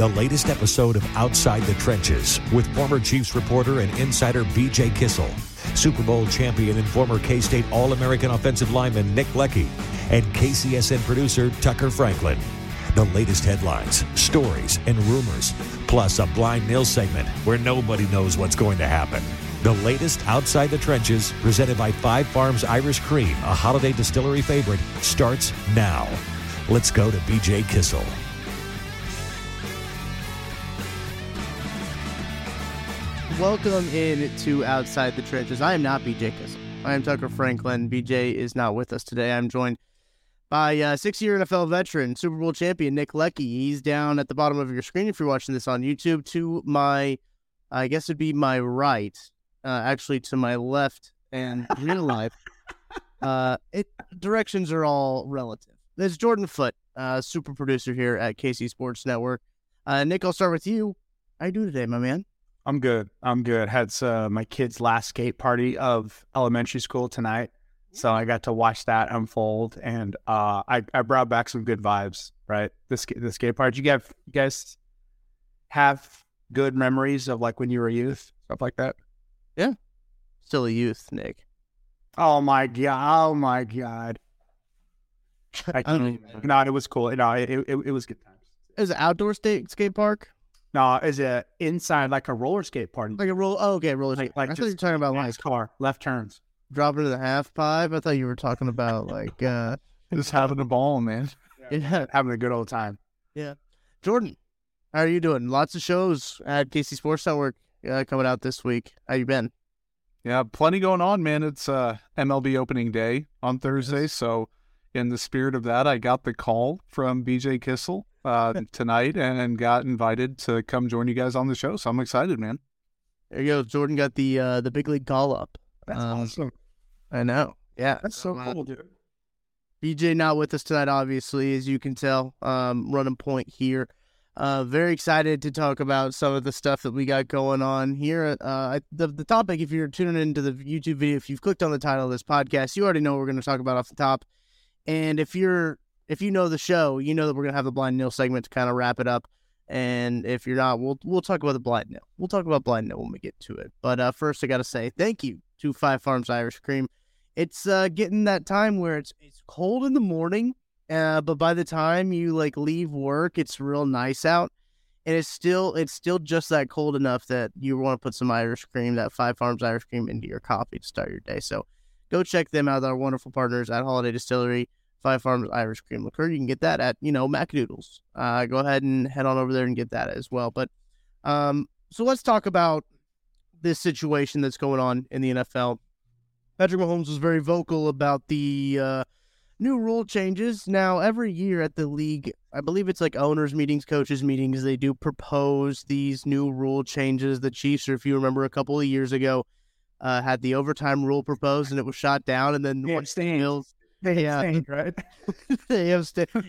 the latest episode of Outside the Trenches with former Chiefs reporter and insider BJ Kissel, Super Bowl champion and former K State All American offensive lineman Nick Leckey, and KCSN producer Tucker Franklin. The latest headlines, stories, and rumors, plus a blind nil segment where nobody knows what's going to happen. The latest Outside the Trenches, presented by Five Farms Irish Cream, a Holladay distillery favorite, starts now. Let's go to BJ Kissel. Welcome in to Outside the Trenches. I am not BJ Kissel. I am Tucker Franklin. BJ is not with us today. I'm joined by uh, six-year NFL veteran, Super Bowl champion Nick Leckey. He's down at the bottom of your screen if you're watching this on YouTube. To my, I guess it'd be my right, uh, actually to my left and real life. Uh, it directions are all relative. There's Jordan Foote, uh, super producer here at KC Sports Network. Uh, Nick, I'll start with you. How you doing today, my man? I'm good. I'm good. Had uh, my kid's last skate party of elementary school tonight, so I got to watch that unfold, and uh, I I brought back some good vibes. Right, the the skate party. You guys, you guys have good memories of like when you were a youth, stuff like that. Yeah, still a youth, Nick. Oh my god! Oh my god! I, I no, it was cool. No, it, it it was good times. It was an outdoor skate skate park, No, is it inside like a roller skate party? like a roll. Oh, okay, roller Like- skate. like I thought you were talking about like car left turns. dropping to the half pipe. I thought you were talking about like uh Just having a ball, man. yeah. Having a good old time. Yeah, Jordan, how are you doing? Lots of shows at KC Sports Network uh, coming out this week. How you been? Yeah, plenty going on, man. It's uh, MLB opening day on Thursday, so in the spirit of that, I got the call from BJ Kissel uh, tonight and got invited to come join you guys on the show. So I'm excited, man. There you go. Jordan got the uh the big league call up. That's Um, awesome. I know. Yeah. That's so uh, cool, dude. BJ not with us tonight, obviously, as you can tell. Um, running point here. Uh, very excited to talk about some of the stuff that we got going on here. Uh, the the topic, if you're tuning into the YouTube video, if you've clicked on the title of this podcast, you already know what we're going to talk about off the top. And if you're if you know the show, you know that we're to have the blind nil segment to kind of wrap it up. And if you're not, we'll we'll talk about the blind nil. We'll talk about blind nil when we get to it. But uh, first, I got to say thank you to Five Farms Irish Cream it's uh, getting that time where it's it's cold in the morning, uh, but by the time you like leave work, it's real nice out, and it's still it's still just that cold enough that you want to put some Irish cream, that Five Farms Irish cream, into your coffee to start your day. So go check them out. Our wonderful partners at Holladay Distillery, Five Farms Irish Cream Liqueur. You can get that at you know Macadoodles. Uh, go ahead and head on over there and get that as well. But um, so let's talk about this situation that's going on in the NFL. Patrick Mahomes was very vocal about the uh, new rule changes. Now, every year at the league, I believe it's like owners' meetings, coaches' meetings, they do propose these new rule changes. The Chiefs, or if you remember a couple of years ago, uh, had the overtime rule proposed and it was shot down. And then Yeah, once the. Bills, They Yeah. abstained, right? they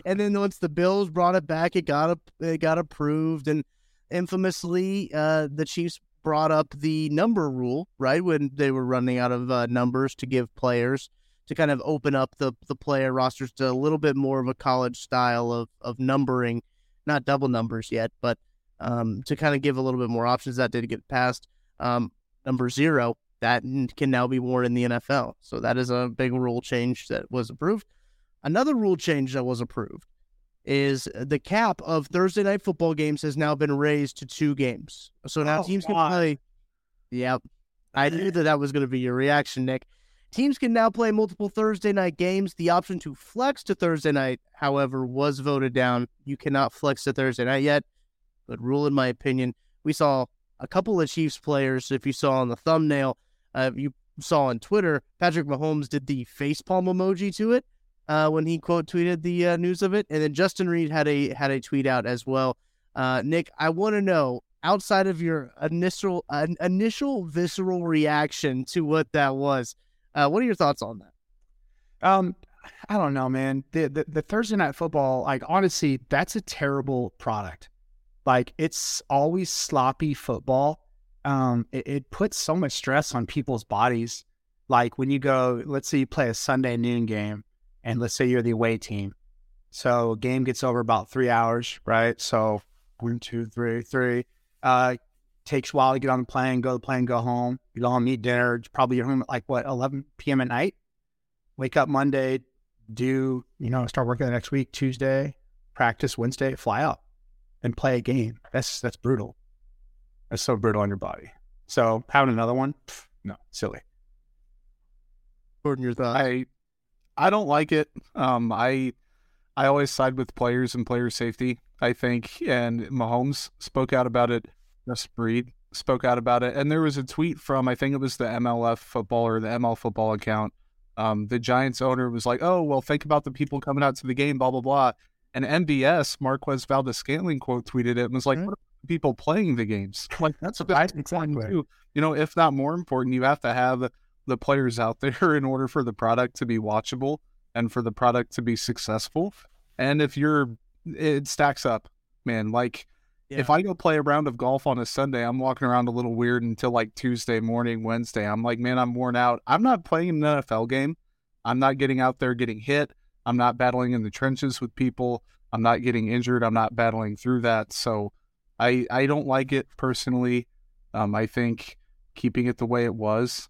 and then once the Bills brought it back, it got up, it got approved, and infamously, uh, the Chiefs brought up the number rule, right when they were running out of uh, numbers to give players to kind of open up the the player rosters to a little bit more of a college style of of numbering, not double numbers yet, but um, to kind of give a little bit more options. That did get passed. Um, number zero that can now be worn in the NFL. So that is a big rule change that was approved. Another rule change that was approved is the cap of Thursday night football games has now been raised to two games. So now oh, teams can play. Yep. I knew that that was going to be your reaction, Nick. Teams can now play multiple Thursday night games. The option to flex to Thursday night, however, was voted down. You cannot flex to Thursday night yet. But rule, in my opinion. We saw a couple of Chiefs players, if you saw on the thumbnail, uh, you saw on Twitter, Patrick Mahomes did the facepalm emoji to it uh, when he quote tweeted the uh, news of it, and then Justin Reid had a had a tweet out as well. Uh, Nick, I want to know outside of your initial initial visceral reaction to what that was, uh, what are your thoughts on that? Um, I don't know, man. The, the the Thursday night football, like honestly, that's a terrible product. Like it's always sloppy football um, it, it puts so much stress on people's bodies. Like when you go, let's say you play a Sunday noon game, and let's say you're the away team. So game gets over about three hours, right? So one, two, three, three. Uh, takes a while to get on the plane, go to the plane, go home. You home, eat dinner. Probably you're home at like what 11 p.m. at night. Wake up Monday, do you know start working the next week Tuesday, practice Wednesday, fly out and play a game. That's that's brutal. It's so brutal on your body. So having another one, pff, no, silly. Gordon, your thoughts? I I don't like it. Um, I I always side with players and player safety. I think, and Mahomes spoke out about it. Justin Reid spoke out about it, and there was a tweet from I think it was the MLF football or the ML football account. Um, the Giants owner was like, "Oh well, think about the people coming out to the game, blah blah blah." And MVS Marquez Valdes-Scantling quote tweeted it and was like, mm-hmm. "What people playing the games. Like that's a bit exactly. too. You know, if not more important, you have to have the players out there in order for the product to be watchable and for the product to be successful. And if you're, it stacks up, man. Like yeah. if I go play a round of golf on a Sunday, I'm walking around a little weird until like Tuesday morning, Wednesday. I'm like, man, I'm worn out. I'm not playing an NFL game. I'm not getting out there getting hit. I'm not battling in the trenches with people. I'm not getting injured. I'm not battling through that. So I I don't like it personally. Um, I think keeping it the way it was.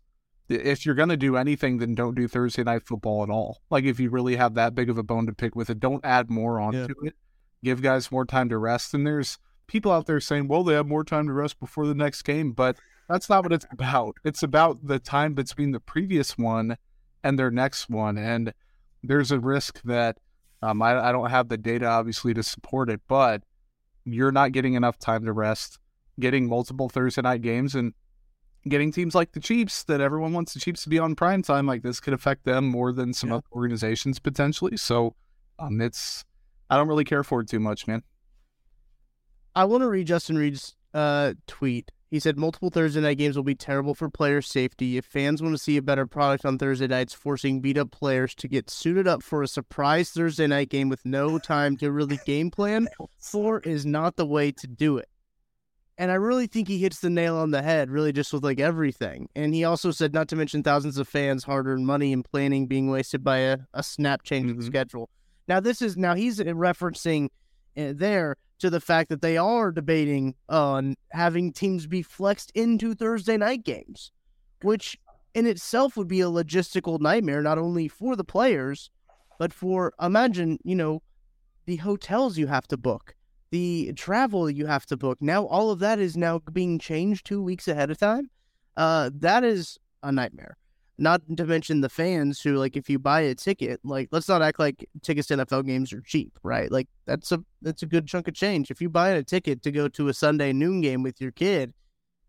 If you're gonna do anything, then don't do Thursday night football at all. Like if you really have that big of a bone to pick with it, don't add more onto yeah. it. Give guys more time to rest. And there's people out there saying, well, they have more time to rest before the next game, but that's not what it's about. It's about the time between the previous one and their next one. And there's a risk that um, I, I don't have the data obviously to support it, but you're not getting enough time to rest, getting multiple Thursday night games, and getting teams like the Chiefs that everyone wants the Chiefs to be on prime time. Like this could affect them more than some yeah. other organizations potentially. So, um, it's I don't really care for it too much, man. I want to read Justin Reid's uh, tweet he said multiple Thursday night games will be terrible for player safety. If fans want to see a better product on Thursday nights, forcing beat up players to get suited up for a surprise Thursday night game with no time to really game plan for is not the way to do it. And I really think he hits the nail on the head, really, just with like everything. And he also said, not to mention thousands of fans' hard earned money and planning being wasted by a, a snap change mm-hmm. in the schedule. Now, this is now he's referencing uh, there to the fact that they are debating on having teams be flexed into Thursday night games, which in itself would be a logistical nightmare, not only for the players, but for imagine, you know, the hotels you have to book, the travel you have to book. Now all of that is now being changed two weeks ahead of time. Uh, that is a nightmare. Not to mention the fans who, like, if you buy a ticket, like, let's not act like tickets to NFL games are cheap, right? Like, that's a that's a good chunk of change. If you buy a ticket to go to a Sunday noon game with your kid,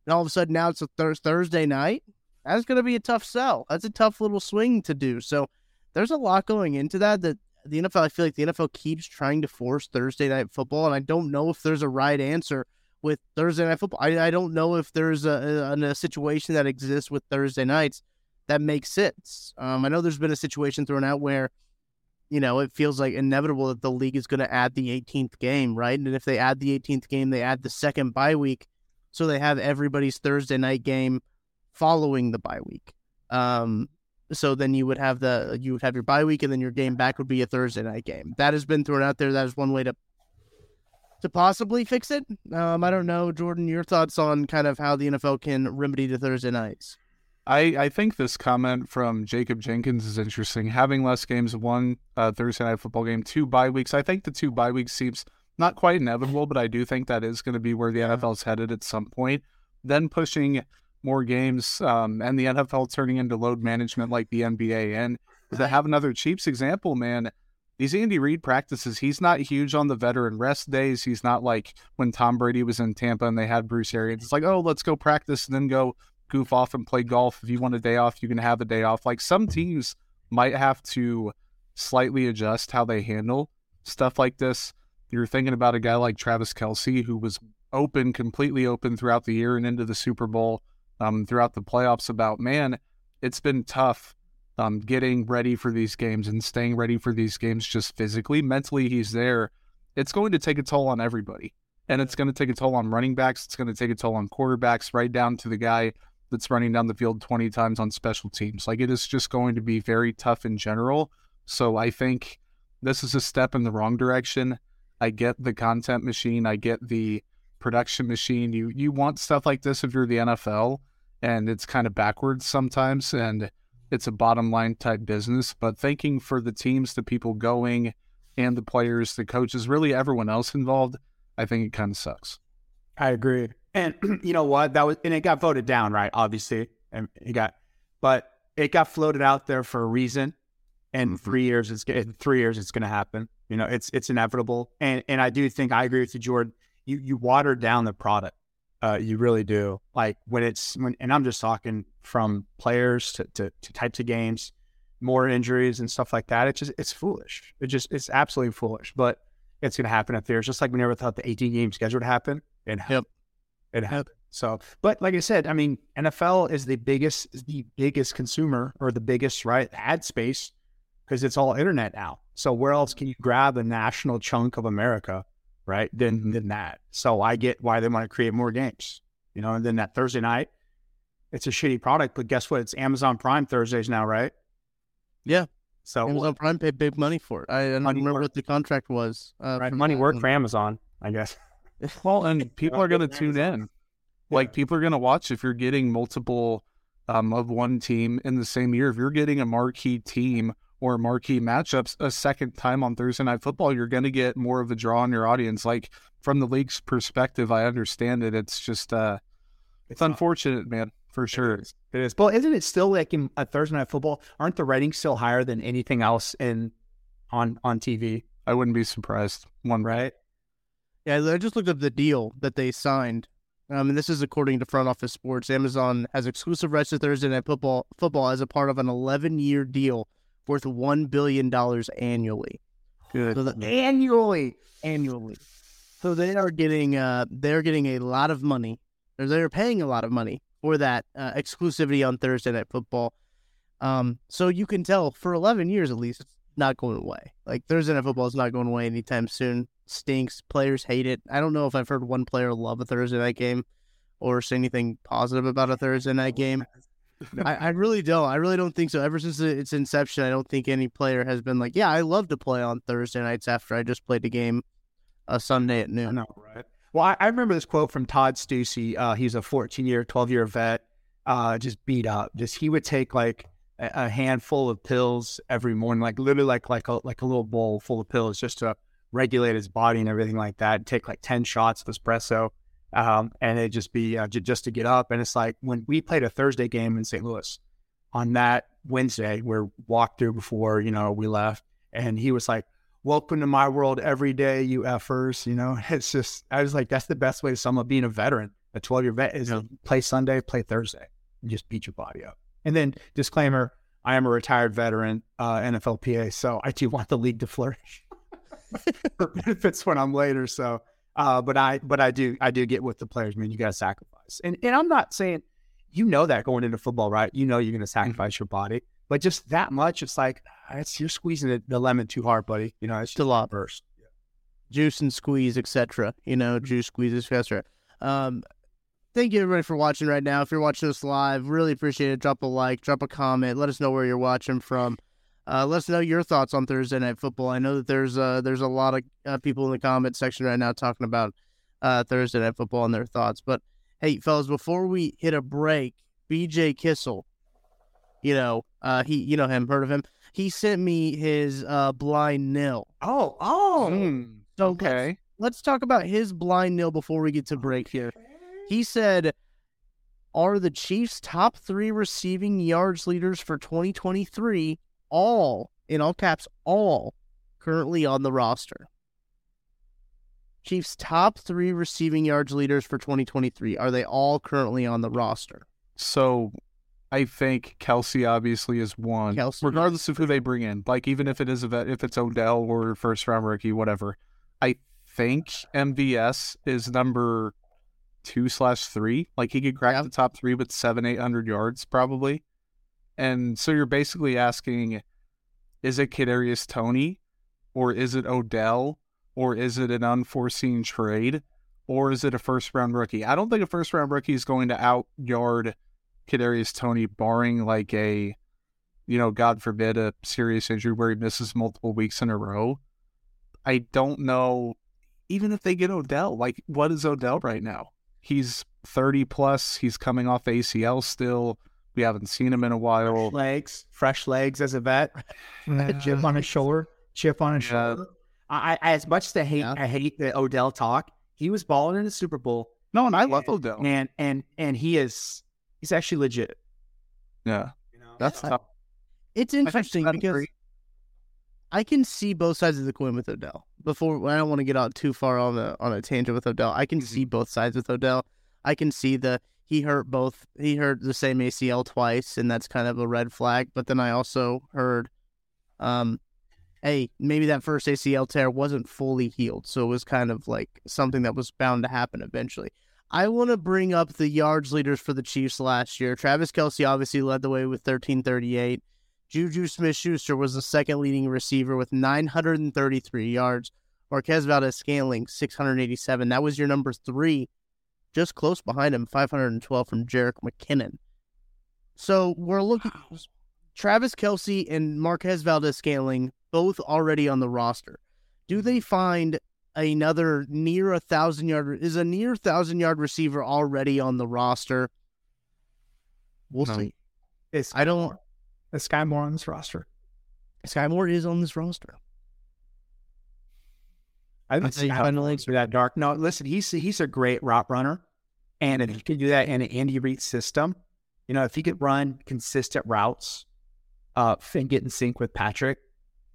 and all of a sudden now it's a th- Thursday night, that's going to be a tough sell. That's a tough little swing to do. So there's a lot going into that. That the NFL, I feel like the NFL keeps trying to force Thursday night football, and I don't know if there's a right answer with Thursday night football. I, I don't know if there's a, a, a situation that exists with Thursday nights that makes sense. Um, I know there's been a situation thrown out where, you know, it feels like inevitable that the league is going to add the 18th game, right? And if they add the 18th game, they add the second bye week, so they have everybody's Thursday night game following the bye week. Um, So then you would have the you would have your bye week, and then your game back would be a Thursday night game. That has been thrown out there. That is one way to to possibly fix it. Um, I don't know, Jordan. Your thoughts on kind of how the NFL can remedy the Thursday nights? I, I think this comment from Jacob Jenkins is interesting. Having less games, one uh, Thursday night football game, two bye weeks. I think the two bye weeks seems not quite inevitable, but I do think that is going to be where the NFL is headed at some point. Then pushing more games um, and the NFL turning into load management like the NBA. And to have another Chiefs example, man, these Andy Reid practices, he's not huge on the veteran rest days. He's not like when Tom Brady was in Tampa and they had Bruce Arians. It's like, oh, let's go practice and then go goof off and play golf. If you want a day off, you can have a day off. Like some teams might have to slightly adjust how they handle stuff like this. You're thinking about a guy like Travis Kelce, who was open, completely open throughout the year and into the Super Bowl, um, throughout the playoffs. About man, it's been tough um, getting ready for these games and staying ready for these games just physically. Mentally, he's there. It's going to take a toll on everybody. And it's going to take a toll on running backs. It's going to take a toll on quarterbacks, right down to the guy that's running down the field 20 times on special teams. Like it is just going to be very tough in general. So I think this is a step in the wrong direction. I get the content machine, I get the production machine. You you want stuff like this if you're the NFL and it's kind of backwards sometimes and it's a bottom line type business, but thinking for the teams, the people going and the players, the coaches, really everyone else involved, I think it kind of sucks. I agree. And you know what? That was and it got voted down, right? Obviously, and it got, but it got floated out there for a reason. And mm-hmm. three years, it's in three years, it's going to happen. You know, it's it's inevitable. And and I do think I agree with you, Jordan. You you water down the product. Uh, you really do. Like when it's when, and I'm just talking from players to, to, to types of games, more injuries and stuff like that. It's just it's foolish. It just it's absolutely foolish. But it's going to happen up there. It's just like we never thought the 18 game schedule would happen. It yep. It happened. So, but like I said, I mean, NFL is the biggest, is the biggest consumer or the biggest right ad space because it's all internet now. So where else can you grab a national chunk of America, right? Than than that. So I get why they want to create more games, you know. And then that Thursday night, it's a shitty product, but guess what? It's Amazon Prime Thursdays now, right? Yeah. So Amazon Prime paid big money for it. I, I don't remember work. what the contract was. Uh, right. Money worked for Amazon, I guess. Well, and people are going to tune in. Like people are going to watch if you're getting multiple um, of one team in the same year. If you're getting a marquee team or marquee matchups a second time on Thursday Night Football, you're going to get more of a draw on your audience. Like from the league's perspective, I understand it. It's just, uh, it's, unfortunate, man, for sure. It is. it is. But isn't it still like in a Thursday Night Football? Aren't the ratings still higher than anything else in on on TV? I wouldn't be surprised. One right. Yeah, I just looked up the deal that they signed. Um, and this is according to Front Office Sports. Amazon has exclusive rights to Thursday Night Football, football as a part of an 11-year deal worth one billion dollars annually. Good. So the, annually, annually. So they are getting, uh, they're getting a lot of money, or they're paying a lot of money for that uh, exclusivity on Thursday Night Football. Um, so you can tell for 11 years at least, not going away. Like Thursday Night Football is not going away anytime soon stinks. Players hate it. I don't know if I've heard one player love a Thursday night game or say anything positive about a Thursday night game. I, I, really don't. I really don't think so. Ever since its inception, I don't think any player has been like, "Yeah, I love to play on Thursday nights after I just played a game a Sunday at noon." I know, right? Well, I, I remember this quote from Todd Steussie. Uh, he's a 14 year, 12 year vet, uh, just beat up. Just he would take like a, handful of pills every morning, like literally like like a like a little bowl full of pills, just to regulate his body and everything like that. Take like 10 shots of espresso. Um, and it just be uh, j- just to get up. And it's like when we played a Thursday game in St. Louis on that Wednesday, where walked through before, you know, we left. And he was like, welcome to my world every day, you effers. You know, it's just, I was like, that's the best way to sum up being a veteran. A 12 year vet is yeah. play Sunday, play Thursday, and just beat your body up. And then disclaimer, I am a retired veteran, uh, NFLPA, so I do want the league to flourish. for benefits when I'm later. So, uh, but I, but I do, I do get with the players. I mean, you got to sacrifice, and and I'm not saying you know that going into football, right? You know you're going to mm-hmm. sacrifice mm-hmm. your body, but just that much, it's like ah, it's you're squeezing the, the lemon too hard, buddy. You know, it's a lot burst. Yeah. Juice and squeeze, etc. You know, juice squeezes, etc. Um, thank you everybody for watching right now. If you're watching us live, really appreciate it. Drop a like, drop a comment. Let us know where you're watching from. Uh, let us know your thoughts on Thursday night football. I know that there's uh, there's a lot of uh, people in the comment section right now talking about uh, Thursday night football and their thoughts. But hey, fellas, before we hit a break, BJ Kissel, you know, uh, he you know him, heard of him? He sent me his uh, blind nil. Oh, oh. Mm, So okay. let's, let's talk about his blind nil before we get to break here. He said, "Are the Chiefs' top three receiving yards leaders for 2023 all in all caps all currently on the roster?" Chiefs' top three receiving yards leaders for 2023 are they all currently on the roster? So I think Kelce obviously is one, Kelce. regardless of who they bring in. Like even if it is a vet, if it's Odell or first round rookie, whatever. I think MVS is number two slash three. Like he could crack Yeah. the top three with seven, eight hundred yards probably. And so you're basically asking, is it Kadarius Toney, or is it Odell, or is it an unforeseen trade, or is it a first round rookie? I don't think a first round rookie is going to out yard Kadarius Toney, barring like a, you know, God forbid, a serious injury where he misses multiple weeks in a row. I don't know, even if they get Odell, like what is Odell right now? He's 30 plus. He's coming off ACL still. We haven't seen him in a while. legs, fresh legs as a vet, chip on his shoulder, chip on his Yeah. shoulder. I, I as much as I hate Yeah. I hate the Odell talk, he was balling in the Super Bowl, No, and I love Odell. and and and he is he's actually legit. Yeah. You know, That's So- tough. It's interesting because great. I can see both sides of the coin with Odell. Before I don't want to get out too far on the on a tangent with Odell. I can Mm-hmm. see both sides with Odell. I can see the he hurt both he hurt the same ACL twice and that's kind of a red flag. But then I also heard um hey, maybe that first ACL tear wasn't fully healed. So it was kind of like something that was bound to happen eventually. I want to bring up the yards leaders for the Chiefs last year. Travis Kelce obviously led the way with 1338. Juju Smith Schuster was the second leading receiver with 933 yards. Marquez Valdes-Scantling, 687. That was your number three. Just close behind him, 512 from Jerick McKinnon. So we're looking. Travis Kelce and Marquez Valdes-Scantling both already on the roster. Do they mm-hmm. find another near a thousand yard? Is a near thousand yard receiver already on the roster? We'll No. see. Is I don't. Is Skyy Moore on this roster? Skyy Moore is on this roster. I think Sky Skyy Moore through that dark. No, listen, he's he's a great route runner, and if he could do that in an Andy Reid system, you know, if he could run consistent routes, uh, and get in sync with Patrick,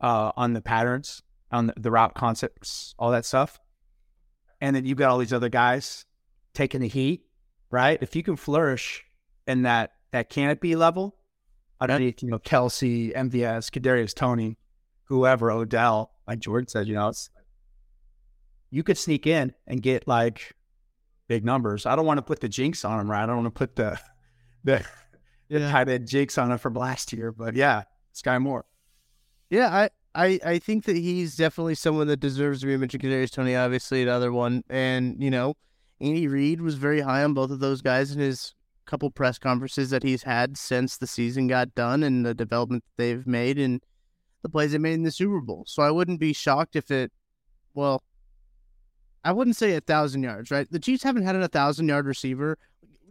uh, on the patterns, on the, the route concepts, all that stuff, and then you've got all these other guys taking the heat, right? If you can flourish in that that canopy level, underneath, you know, Kelce, MVS, Kadarius Toney, whoever, Odell, like Jordan said, you know, it's you could sneak in and get like big numbers. I don't want to put the jinx on him, right? I don't want to put the the the tight end jinx on him from last year, but yeah, Skyy Moore. Yeah, I, I, I think that he's definitely someone that deserves to be mentioned. Kadarius Toney, obviously, another one, and you know, Andy Reid was very high on both of those guys in his couple press conferences that he's had since the season got done and the development they've made and the plays they made in the Super Bowl. So I wouldn't be shocked if it, well, I wouldn't say a thousand yards, right? The Chiefs haven't had a thousand yard receiver.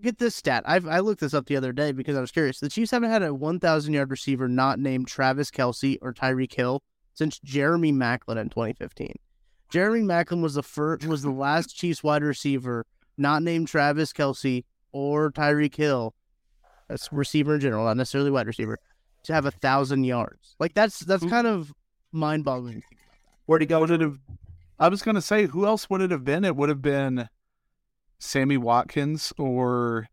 Get this stat. I've, I looked this up the other day because I was curious. The Chiefs haven't had a 1,000 yard receiver not named Travis Kelce or Tyreek Hill since Jeremy Maclin in 2015. Jeremy Maclin was the first, was the last Chiefs wide receiver not named Travis Kelce or Tyreek Hill, a receiver in general, not necessarily wide receiver, to have a thousand yards. Like that's that's Who- kind of mind boggling. Where'd he go? Would it have? I was gonna say, who else would it have been? It would have been Sammy Watkins or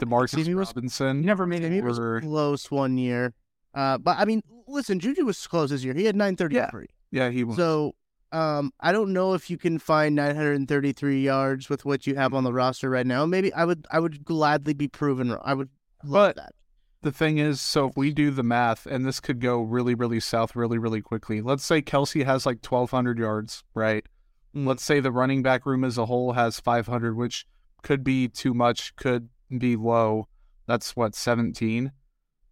Demarcus Sammy Robinson. You never made He any. was close one year, uh, but I mean, listen, Juju was close this year. He had 933. yeah, he was. So um, I don't know if you can find 933 yards with what you have on the roster right now. Maybe I would I would gladly be proven. wrong. I would love But- that. the thing is, so if we do the math, and this could go really, really south really, really quickly. Let's say Kelce has like 1,200 yards, right? Mm. Let's say the running back room as a whole has 500, which could be too much, could be low. That's what 17.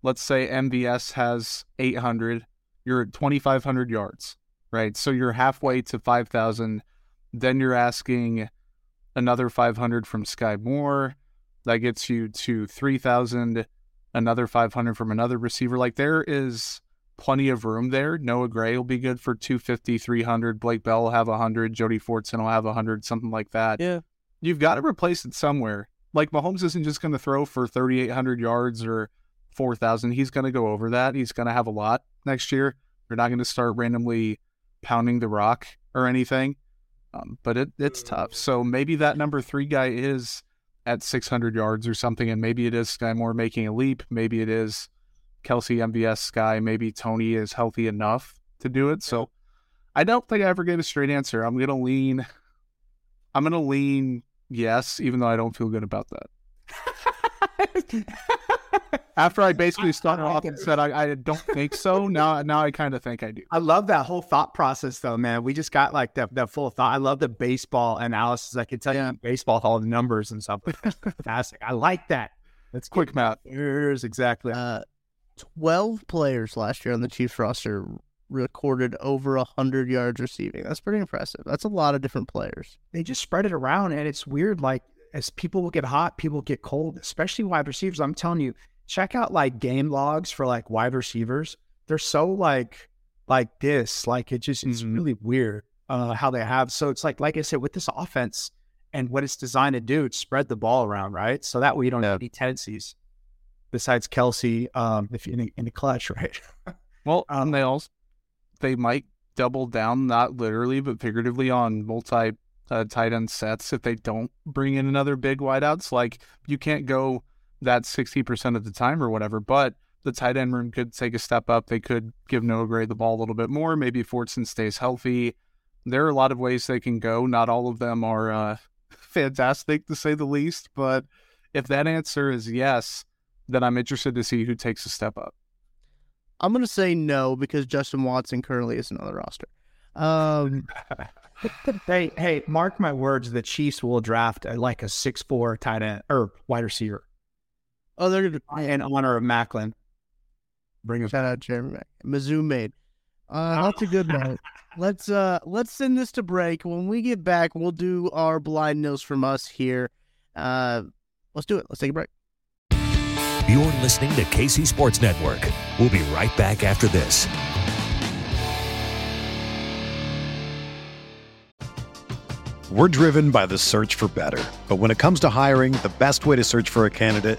Let's say MVS has 800. You're at 2,500 yards, right? So you're halfway to 5,000. Then you're asking another 500 from Skyy Moore. That gets you to 3,000. Another 500 from another receiver. Like there is plenty of room there. Noah Gray will be good for 250, 300. Blake Bell will have 100. Jody Fortson will have 100, something like that. Yeah. You've got to replace it somewhere. Like Mahomes isn't just going to throw for 3,800 yards or 4,000. He's going to go over that. He's going to have a lot next year. You're not going to start randomly pounding the rock or anything. Um, but it, it's tough. So maybe that number three guy is at 600 yards or something, and maybe it is Skyy Moore making a leap. Maybe it is Kelce MVS Skyy. Maybe Toney is healthy enough to do it. So I don't think I ever gave a straight answer. I'm gonna lean. I'm gonna lean yes, even though I don't feel good about that. After I basically started off and said I, I don't think so, now now I kind of think I do. I love that whole thought process, though, man. We just got like that that full thought. I love the baseball analysis. I can tell Yeah. you baseball with all the numbers and stuff. Fantastic. I like that. That's Quick math. Years exactly. Uh, 12 players last year on the Chiefs roster recorded over 100 yards receiving. That's pretty impressive. That's a lot of different players. they just spread it around, and it's weird. Like as people will get hot, people get cold, especially wide receivers. I'm telling you, check out like game logs for like wide receivers. They're so like like this. Like it just it's Mhm. really weird uh, how they have. So it's like like I said with this offense and what it's designed to do, it's spread the ball around, right? So that way you don't have any tendencies. Besides Kelce, um, if in a, in a clutch, right? Well, on nails, they might double down, not literally, but figuratively, on multi uh, tight end sets if they don't bring in another big wideouts. Like you can't go that 60% of the time or whatever, but the tight end room could take a step up. They could give Noah Gray the ball a little bit more. Maybe Fortson stays healthy. There are a lot of ways they can go. Not all of them are uh, fantastic, to say the least. But if that answer is yes, then I'm interested to see who takes a step up. I'm going to say no because Justin Watson currently isn't on the roster. Um, hey, hey, mark my words. The Chiefs will draft a, like a six four tight end or wide receiver oh, they're going to in honor of Maclin. Bring him. shout out Jeremy Mack. Mizzou made. Uh, that's a good note. Let's uh let's send this to break. When we get back, we'll do our blind nose from us here. Uh, let's do it. Let's take a break. You're listening to KC Sports Network. We'll be right back after this. We're driven by the search for better. But when it comes to hiring, the best way to search for a candidate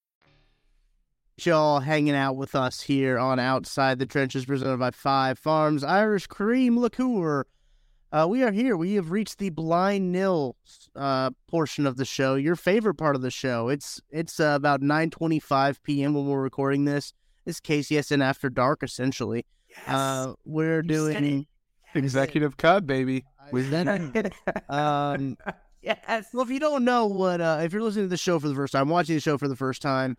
Y'all hanging out with us here on Outside the Trenches, presented by Five Farms Irish Cream Liqueur. Uh, we are here. We have reached the blind nil uh, portion of the show. Your favorite part of the show. It's it's uh, about nine twenty five p.m. when we're recording this. It's KCSN After Dark, essentially. Uh, we're doing. Executive cut, baby. I Was that? um, yes. well, if you don't know what, uh, if you're listening to the show for the first time, watching the show for the first time,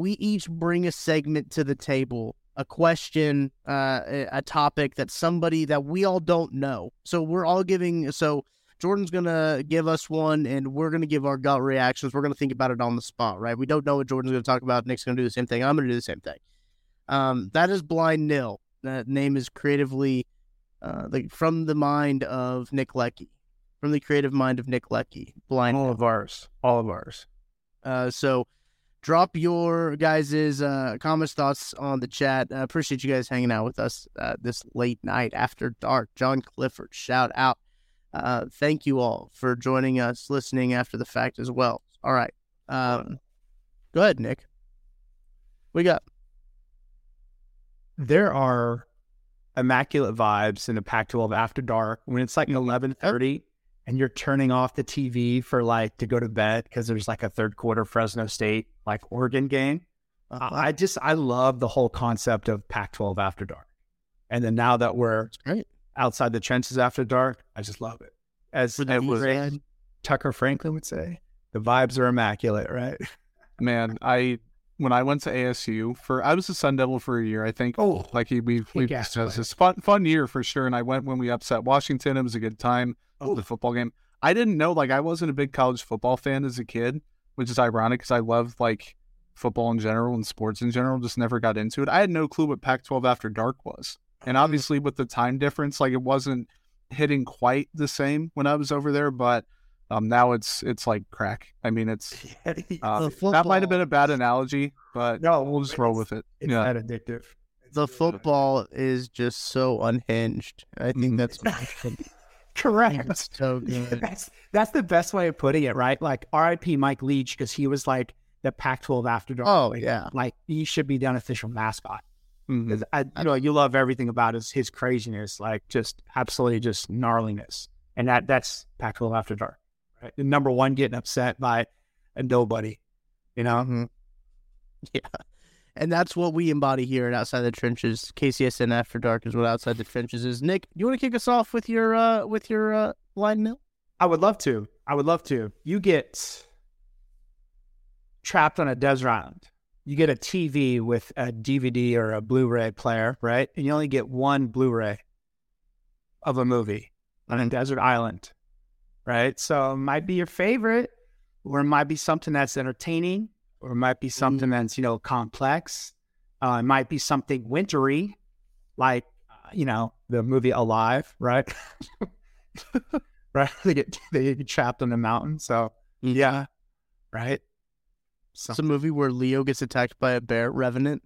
we each bring a segment to the table, a question, uh, a topic that somebody that we all don't know. So we're all giving. So Jordan's gonna give us one, and we're gonna give our gut reactions. We're gonna think about it on the spot, right? We don't know what Jordan's gonna talk about. Nick's gonna do the same thing. I'm gonna do the same thing. Um, that is blind nil. That name is creatively, uh, like from the mind of Nick Leckey, from the creative mind of Nick Leckey. Blind. All Nil. of ours. All of ours. Uh, so drop your guys' uh, comments, thoughts on the chat. I appreciate you guys hanging out with us uh, this late night after dark. John Clifford, shout out. Uh, thank you all for joining us, listening after the fact as well. All right. Um, go ahead, Nick. We got there are immaculate vibes in the Pac-12 after dark when it's like eleven thirty and you're turning off the TV for like to go to bed because there's like a third quarter Fresno State like Oregon game. uh, I I just I love the whole concept of Pac-12 after dark, and then now that we're outside the trenches after dark, I just love it. As For the as East Ray- side. Tucker Franklin would say, the vibes are immaculate, right? Man, I when I went to ASU for I was a Sun Devil for a year. I think. Oh, Like he, we we discussed this fun fun year for sure. And I went when we upset Washington. It was a good time. Oh. The football game. I didn't know like I wasn't a big college football fan as a kid, which is ironic because I love like football in general and sports in general. Just never got into it. I had no clue what Pac-12 After Dark was, and obviously with the time difference, like it wasn't hitting quite the same when I was over there. But um, now it's it's like crack. I mean, it's uh, that might have been a bad analogy, but No, we'll just roll with it. it's yeah. that addictive. The football is just so unhinged. I think that's Correct. so good. That's that's the best way of putting it, right? Like R.I.P. Mike Leach because he was like the Pac-12 after dark. Oh like, yeah, like he should be the unofficial mascot. Mhm. 'Cause I, you know, you love everything about his his craziness, like just absolutely just gnarliness, and that that's Pac-12 after dark, right? The number one getting upset by a nobody, you know. Mhm. Yeah. And that's what we embody here at Outside the Trenches. KCSN After Dark is what Outside the Trenches is. Nick, you want to kick us off with your uh with your uh line nil? I would love to. I would love to. You get trapped on a desert island. You get a TV with a DVD or a Blu-ray player, right? And you only get one Blu-ray of a movie on a desert island, right? So it might be your favorite, or it might be something that's entertaining, or it might be something that's you know complex. Uh, it might be something wintry, like uh, you know the movie Alive, right? right? They get they get trapped on the mountain. So yeah, right. So, It's a movie where Leo gets attacked by a bear, Revenant.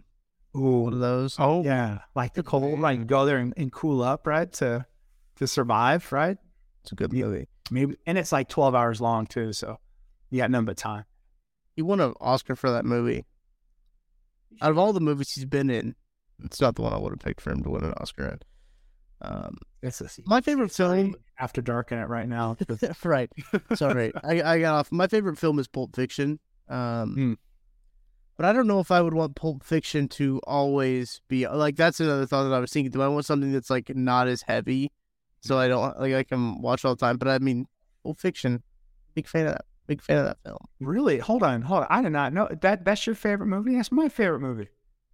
One of ooh, those. Oh, yeah, like the cold, like go there and, and cool up, right? To to survive, right? It's a good movie. Maybe, and it's like twelve hours long too. So you got none but time. He won an Oscar for that movie. Out of all the movies he's been in, it's not the one I would have picked for him to win an Oscar in. Um, It's a my favorite film, after dark in it right now. right? Sorry, I, I got off. My favorite film is Pulp Fiction. Um, Hmm. but I don't know if I would want Pulp Fiction to always be like. That's another thought that I was thinking. Do I want something that's like not as heavy, so I don't like I can watch all the time? But I mean, Pulp Fiction, big fan of that. Big fan of that film. really? Hold on, hold on. I did not know that. That's your favorite movie. That's my favorite movie.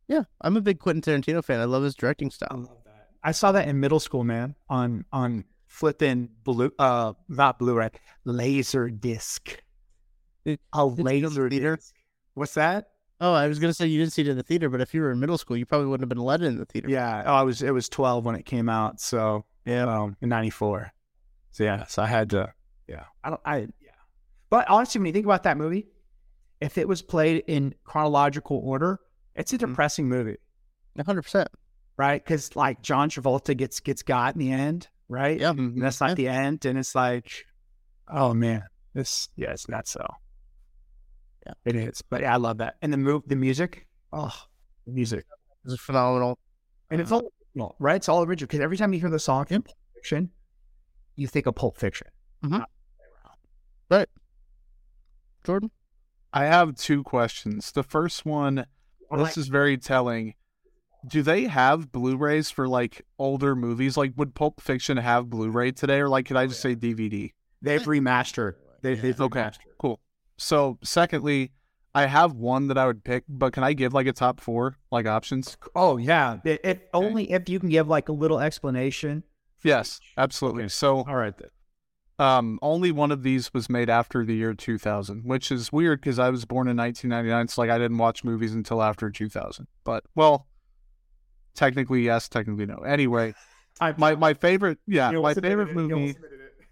Yeah, I'm a big Quentin Tarantino fan. I love his directing I style. love that. I saw that in middle school, man. On on flipping blue, uh, not Blu-ray, laser disc. Did- A did you go to laser the theater? disc. What's that? Oh, I was gonna say you didn't see it in the theater, but if you were in middle school, you probably wouldn't have been let in the theater. Yeah. Oh, I was. It was twelve when it came out. So yeah, um, in '94. So yeah. So I had to. Yeah. I don't. I yeah. But honestly, when you think about that movie, if it was played in chronological order, it's a Mhm. depressing movie, hundred percent. right? Because like John Travolta gets gets got in the end, right? Yeah, And that's not the end, and it's like, oh man, this yeah, it's not so. Yeah. it is. But yeah, I love that, and the move, the music, oh, the music. is phenomenal. And it's all original, right? It's all original because every time you hear the song in Pulp Fiction, you think of Pulp Fiction. Mm-hmm. Right, Jordan. I have two questions. The first one, this is very telling. do they have Blu-rays for like older movies? Like, would Pulp Fiction have Blu-ray today, or like, could I just oh, say DVD? They've remastered. They, They've Okay, remastered. cool. So, secondly, I have one that I would pick, but can I give like a top four like options? Oh yeah. It, it- only if you can give like a little explanation. Yes, absolutely. So, All right. Then. um, only one of these was made after the year 2000, which is weird because I was born in 1999. So, like, I didn't watch movies until after 2000. But, well, technically yes, technically no. Anyway, my my favorite, yeah, my favorite movie,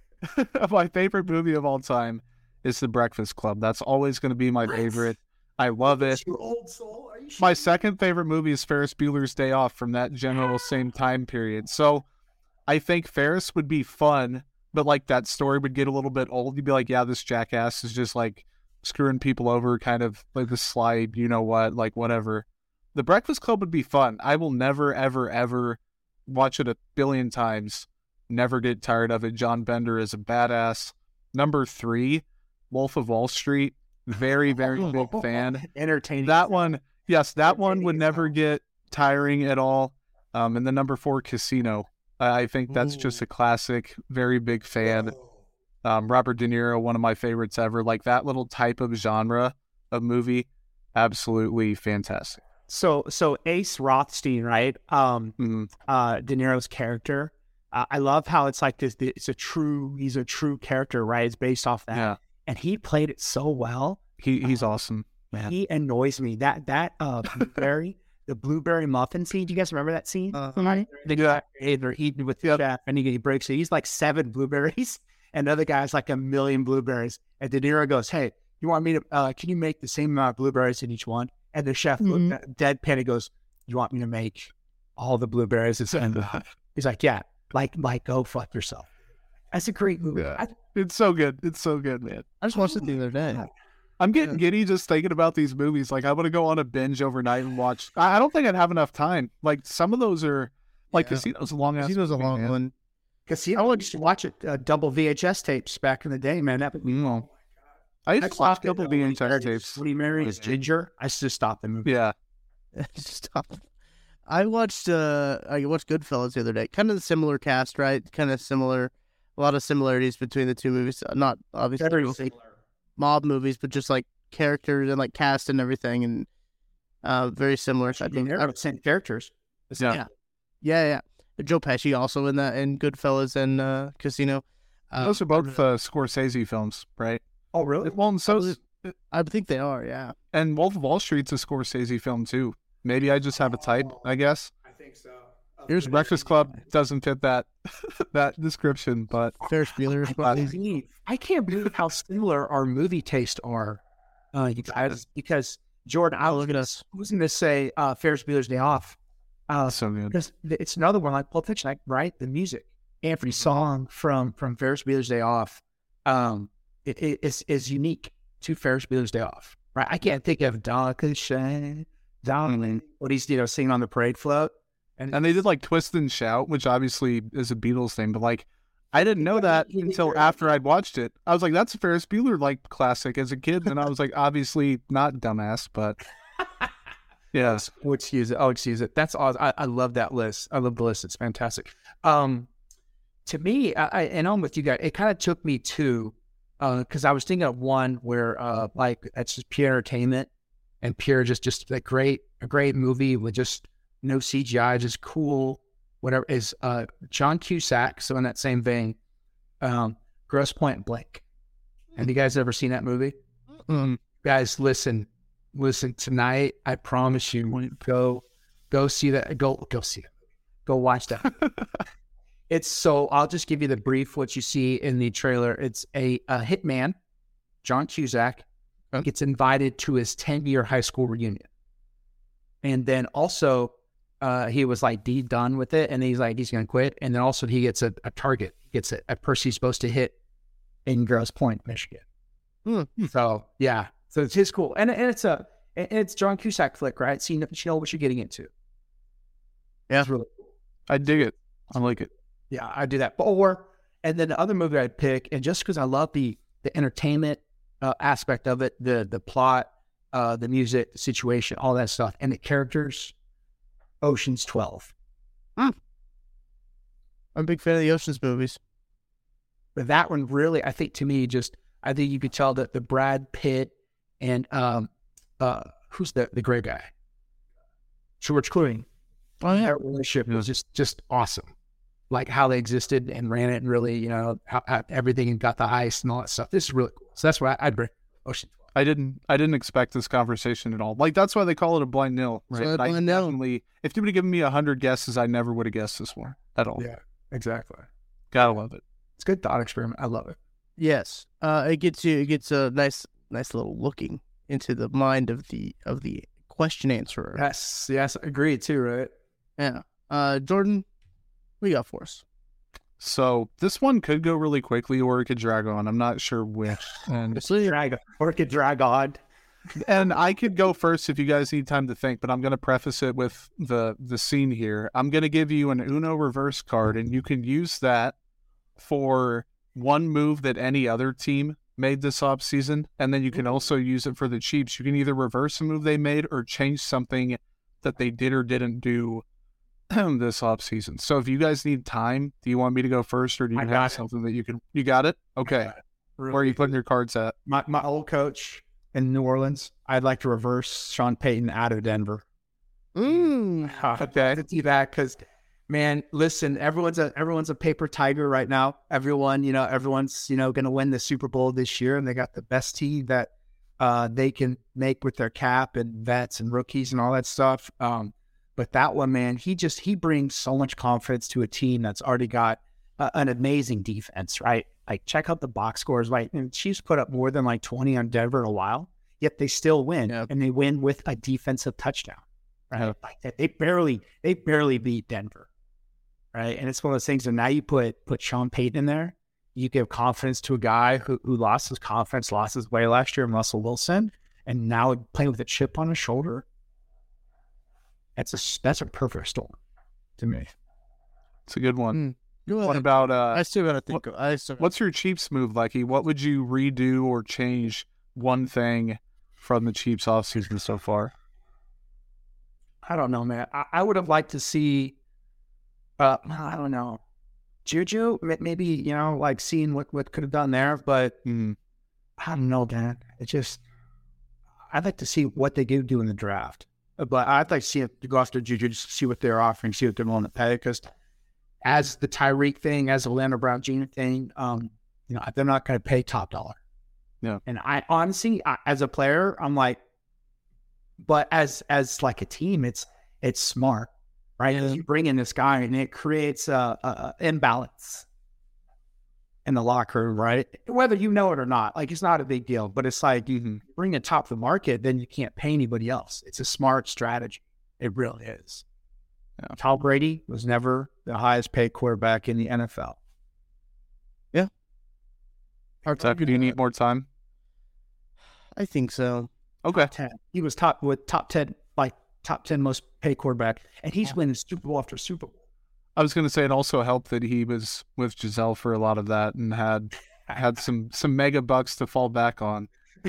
my favorite movie of all time is The Breakfast Club. That's always going to be my favorite. I love it. You old soul. Are you My second favorite movie is Ferris Bueller's Day Off from that general same time period. So I think Ferris would be fun, but like that story would get a little bit old. You'd be like, yeah, this jackass is just like screwing people over, kind of like the slide, you know what, like whatever. The Breakfast Club would be fun. I will never, ever, ever watch it a billion times. Never get tired of it. John Bender is a badass. Number three, Wolf of Wall Street. Very, very big fan entertaining. that one, yes, that one would never get tiring at all. Um, and the number four, Casino. I think that's just a classic. Very big fan. Um, Robert De Niro, one of my favorites ever. Like that little type of genre of movie, absolutely fantastic. So so Ace Rothstein, right? Um, Mhm. uh, De Niro's character. Uh, I love how it's like this. It's a true. He's a true character, right? It's based off that, Yeah, and he played it so well. he he's awesome. Man. He annoys me. That that uh blueberry, the blueberry muffin scene. Do you guys remember that scene? Uh-huh. The guy they're eating with the chef, and he, he breaks it. He's like seven blueberries, and the other guy's like a million blueberries. And De Niro goes, "Hey, you want me to? Uh, can you make the same amount of blueberries in each one?" And the chef Mhm. looked at deadpan. He goes, "You want me to make all the blueberries?" And he's like, "Yeah, like like go fuck yourself." That's a great movie. Yeah. I- It's so good. It's so good, man. I just watched it the other day. I'm getting giddy just thinking about these movies. Like I want to go on a binge overnight and watch. I, I don't think I'd have enough time. Like some of those are like Yeah. Casino's a long ass. Casino's a movie, long man. one. Casino. I used to watch it uh, double VHS tapes back in the day, man. That would be Mm. I used to watch double VHS tapes. When he married his ginger, I just stopped the movie. Yeah. Stop. I watched uh I watched Goodfellas the other day. Kind of the similar cast, right? Kind of similar, a lot of similarities between the two movies. Uh, Not obviously Very real similar. mob movies, but just like characters and like cast and everything, and uh very similar. I think. They're I- the same characters. Yeah. Yeah. yeah, yeah. Joe Pesci also in that in Goodfellas and uh, Casino. Uh, Those are both uh, Scorsese films, right? Oh, really? Well, and so I think they are. Yeah. and Wolf of Wall Street's a Scorsese film too. Maybe I just have a type, I guess. I think so. Here's Breakfast Club doesn't fit that that description, but Ferris Bueller's. I believe, I can't believe how similar our movie tastes are. Uh, you guys, because Jordan, I was look at gonna, us. I was going to say uh, Ferris Bueller's Day Off. Uh, so good. because it's another one like Pulp Fiction, like, right? The music, every song from from Ferris Bueller's Day Off, um, it, it is is unique to Ferris Bueller's Day Off, right? I can't think of Danke Schoen, Darling, what he's you know singing on the parade float, and, And they did like Twist and Shout, which obviously is a Beatles thing, but like I didn't know that until after I'd watched it. I was like, that's a Ferris Bueller like classic as a kid, and I was like, obviously not dumbass, but yes, Oh, excuse it. Oh, excuse it. That's awesome. I, I love that list. I love the list. It's fantastic. Um, to me, I, I and I'm with you guys. It kind of took me to, because I was thinking of one where, uh, like it's just pure entertainment, and pure just just a great a great movie with just no CGI, just cool, whatever is uh John Cusack. So in that same vein, um, Grosse Pointe Blank. Have you guys ever seen that movie? Guys, listen, listen tonight. I promise you, go, go see that. Go, go see it. Go watch that. it's so. I'll just give you the brief. What you see in the trailer. It's a, a hitman, John Cusack, gets invited to his 10 year high school reunion, and then also. Uh, he was like D done with it, and he's like he's gonna quit. And then also he gets a, a target, gets a, a person he's supposed to hit in Grosse Pointe, Michigan. Hmm. So yeah, so it's his cool, and and it's a and it's John Cusack flick, right? So you know, you know what you're getting into. Yeah. It's really cool. I dig it. I like it. Yeah, I do that. Or and then the other movie I'd pick, and just because I love the the entertainment uh, aspect of it, the the plot, uh, the music, the situation, all that stuff, and the characters. Ocean's Twelve. I'm a big fan of the Ocean's movies. But that one really, I think to me, just I think you could tell that the Brad Pitt and um uh who's the the great guy? George Clooney. Oh yeah, That relationship was just just awesome. Like how they existed and ran it and really, you know, how, how everything and got the ice and all that stuff. This is really cool. So that's why I'd bring Ocean Twelve. I didn't I didn't expect this conversation at all. Like that's why they call it a blind nil, right? why But I blind nil. if you would have given me a hundred guesses, I never would have guessed this one at all. Yeah, exactly. Gotta love it. It's a good thought experiment. I love it. yes. Uh, it gets you. It gets a nice, nice little looking into the mind of the of the question answerer. Yes, yes, agreed too, right? Yeah. Uh, Jordan, what you got for us? So this one could go really quickly or it could drag on. I'm not sure which. And Drag or it could drag on. and I could go first if you guys need time to think, but I'm going to preface it with the the scene here. I'm going to give you an Uno reverse card, and you can use that for one move that any other team made this off season, and then you can also use it for the Chiefs. You can either reverse a move they made or change something that they did or didn't do this off season. So if you guys need time, do you want me to go first, or do you I have got it. something that you can? You got it. Okay. Where are you putting your cards at? my my old coach in New Orleans? I'd like to reverse Sean Payton out of Denver. Mm. Okay, to do that because, man, listen, everyone's a everyone's a paper tiger right now. Everyone, you know, everyone's you know going to win the Super Bowl this year, and they got the best team that uh, they can make with their cap and vets and rookies and all that stuff. Um, but that one, man, he just he brings so much confidence to a team that's already got uh, an amazing defense, right? Like check out the box scores, right? And Chiefs put up more than like twenty on Denver in a while, yet they still win, Yeah. and they win with a defensive touchdown right? Like that, they barely they barely beat Denver, right? And it's one of those things. And now you put put Sean Payton in there, you give confidence to a guy who who lost his confidence, lost his way last year, Russell Wilson, and now playing with a chip on his shoulder. That's a that's a perfect storm to me. It's a good one. Go What ahead. about uh? I still gotta think. of, I still. Gotta, What's your Chiefs move, Leckey? What would you redo or change one thing from the Chiefs offseason so far? I don't know, man. I, I would have liked to see. Uh, I don't know, Juju. Maybe you know, like seeing what what could have done there, but Mm, I don't know, Dan. It just, I'd like to see what they do do in the draft. Uh, But I'd like to see it to go after Juju, just to see what they're offering, see what they're willing to pay. Because as the Tyreek thing, as the Orlando Brown Jr. thing, um, you know, they're not going to pay top dollar. Yeah. And I honestly, I, as a player, I'm like, but as as like a team, it's it's smart, right? You bring in this guy, and it creates a, a, a imbalance in the locker room, right? Whether you know it or not, like it's not a big deal. But it's like you bring it top of the market, then you can't pay anybody else. It's a smart strategy. It really is. Yeah. Tom Brady was never the highest paid quarterback in the NFL. Yeah. Hard Tuck, do you need uh, more time? I think so. Okay. Ten. He was top with top ten, like top ten most paid quarterback, and he's winning Super Bowl after Super Bowl. I was going to say it also helped that he was with Giselle for a lot of that and had had some some mega bucks to fall back on,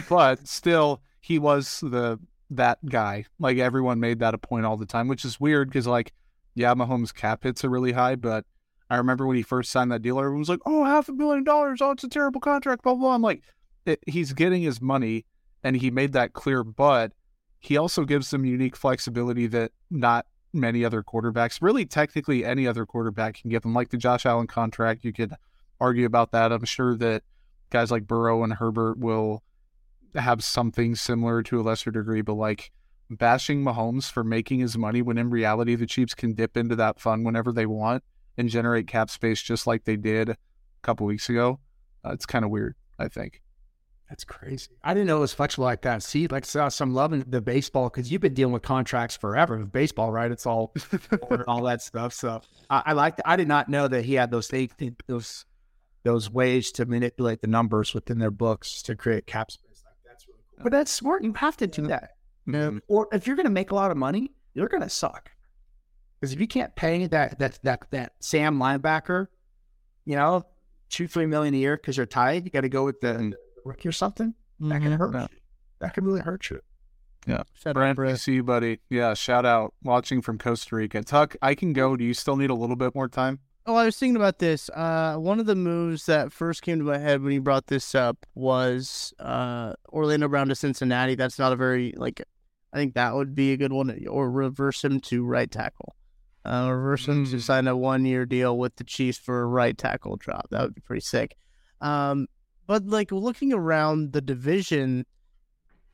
but still he was the that guy. Like everyone made that a point all the time, which is weird because like yeah, Mahomes' cap hits are really high, but I remember when he first signed that deal, everyone was like, "Oh, half a billion dollars! Oh, it's a terrible contract." Blah blah. blah. I'm like, it, he's getting his money, and he made that clear, but he also gives them unique flexibility that not many other quarterbacks, really technically any other quarterback can give them, like the Josh Allen contract. You could argue about that. I'm sure that guys like Burrow and Herbert will have something similar to a lesser degree, but like bashing Mahomes for making his money when in reality the Chiefs can dip into that fund whenever they want and generate cap space just like they did a couple weeks ago. Uh, it's kind of weird, I think. That's crazy. I didn't know it was flexible like that. See, like saw some love in the baseball because you've been dealing with contracts forever with baseball, right? It's all all that stuff. So I, I like. I did not know that he had those things, those those ways to manipulate the numbers within their books to create cap space. Like that's really cool. But that's smart. You have to do that. Mhm. Or if you're going to make a lot of money, you're going to suck. Because if you can't pay that that that that Sam linebacker, you know, two three million a year because you're tied, you got to go with the, the or something. That can hurt. you. That can really hurt you. Yeah. Shout out, Brent, Brett. I see you, buddy. Yeah, shout out. Watching from Costa Rica. Tuck, I can go. Do you still need a little bit more time? Oh, I was thinking about this. Uh, one of the moves that first came to my head when you brought this up was uh, Orlando Brown to Cincinnati. That's not a very like. I think that would be a good one, or reverse him to right tackle. Uh, reverse him to Mm. sign a one-year deal with the Chiefs for a right tackle drop. That would be pretty sick. Um, but like looking around the division,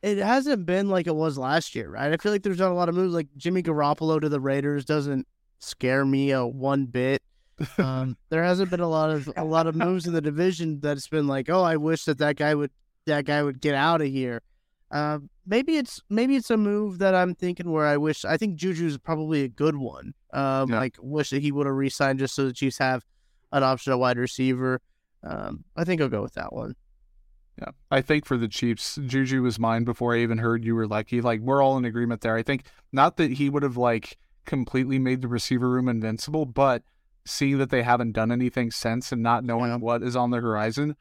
it hasn't been like it was last year, right? I feel like there's not a lot of moves. Like Jimmy Garoppolo to the Raiders doesn't scare me a one bit. Um, there hasn't been a lot of a lot of moves in the division that's been like, oh, I wish that that guy would that guy would get out of here. Uh, maybe it's maybe it's a move that I'm thinking where I wish I think Juju's probably a good one. Um, Yeah. like wish that he would have re-signed just so the Chiefs have an option at wide receiver. Um, I think I'll go with that one. Yeah, I think for the Chiefs, Juju was mine before I even heard you were lucky. Like we're all in agreement there. I think not that he would have like completely made the receiver room invincible, but seeing that they haven't done anything since and not knowing Yeah. what is on the horizon,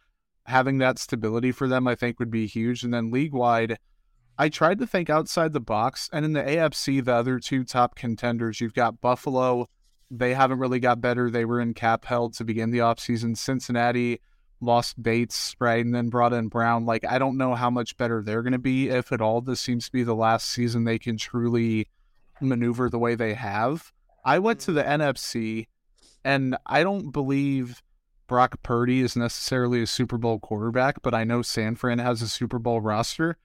having that stability for them, I think would be huge. And then league wide, I tried to think outside the box. And in the AFC, the other two top contenders, you've got Buffalo. They haven't really got better. They were in cap held to begin the offseason. Cincinnati lost Bates, right, and then brought in Brown. Like, I don't know how much better they're going to be, if at all. This seems to be the last season they can truly maneuver the way they have. I went to the mm-hmm. NFC, and I don't believe Brock Purdy is necessarily a Super Bowl quarterback, but I know San Fran has a Super Bowl roster.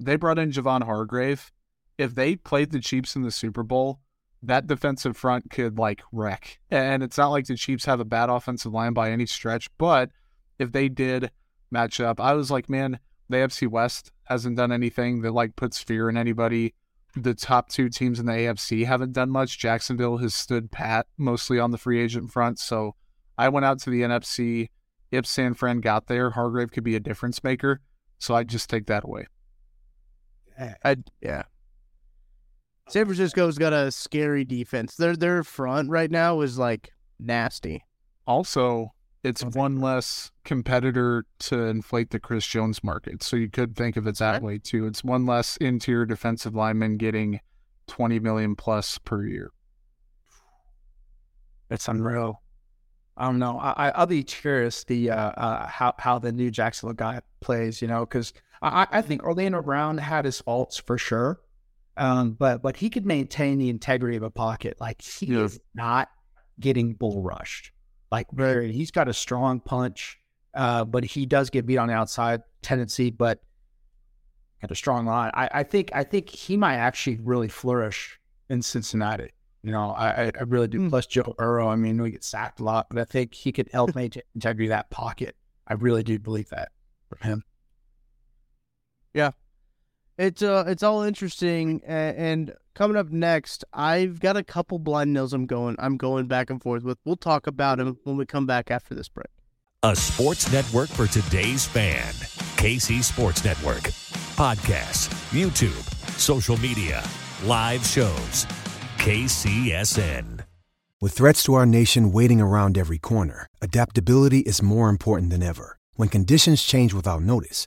They brought in Javon Hargrave. If they played the Chiefs in the Super Bowl, that defensive front could like wreck. And it's not like the Chiefs have a bad offensive line by any stretch, but if they did match up, I was like, man, the AFC West hasn't done anything that like puts fear in anybody. The top two teams in the AFC haven't done much. Jacksonville has stood pat mostly on the free agent front. So I went out to the NFC. If San Fran got there, Hargrave could be a difference maker. So I'd just take that away. I yeah. San Francisco's got a scary defense. Their their front right now is like nasty. Also, it's one less competitor to inflate the Chris Jones market. So you could think of it that way too. It's one less interior defensive lineman getting 20 million plus per year. It's unreal. I don't know. I, I I'll be curious the uh, uh how how the new Jacksonville guy plays. You know, because I I- I think Orlando Brown had his faults for sure, um, but but he could maintain the integrity of a pocket. Like he Yeah. is not getting bull rushed. Like very, he's got a strong punch, uh, but he does get beat on the outside tendency, but got a strong line. I, I think I think he might actually really flourish in Cincinnati. You know, I, I- really do. Hmm. Plus Joe Burrow, I mean, we get sacked a lot, but I think he could help maintain integrity of that pocket. I really do believe that for him. It's uh it's all interesting and, and coming up next, I've got a couple blind nils I'm going I'm going back and forth with. We'll talk about them when we come back after this break. A sports network for today's fan. KC Sports Network. Podcasts, YouTube, social media, live shows. KCSN. With threats to our nation waiting around every corner, adaptability is more important than ever. When conditions change without notice,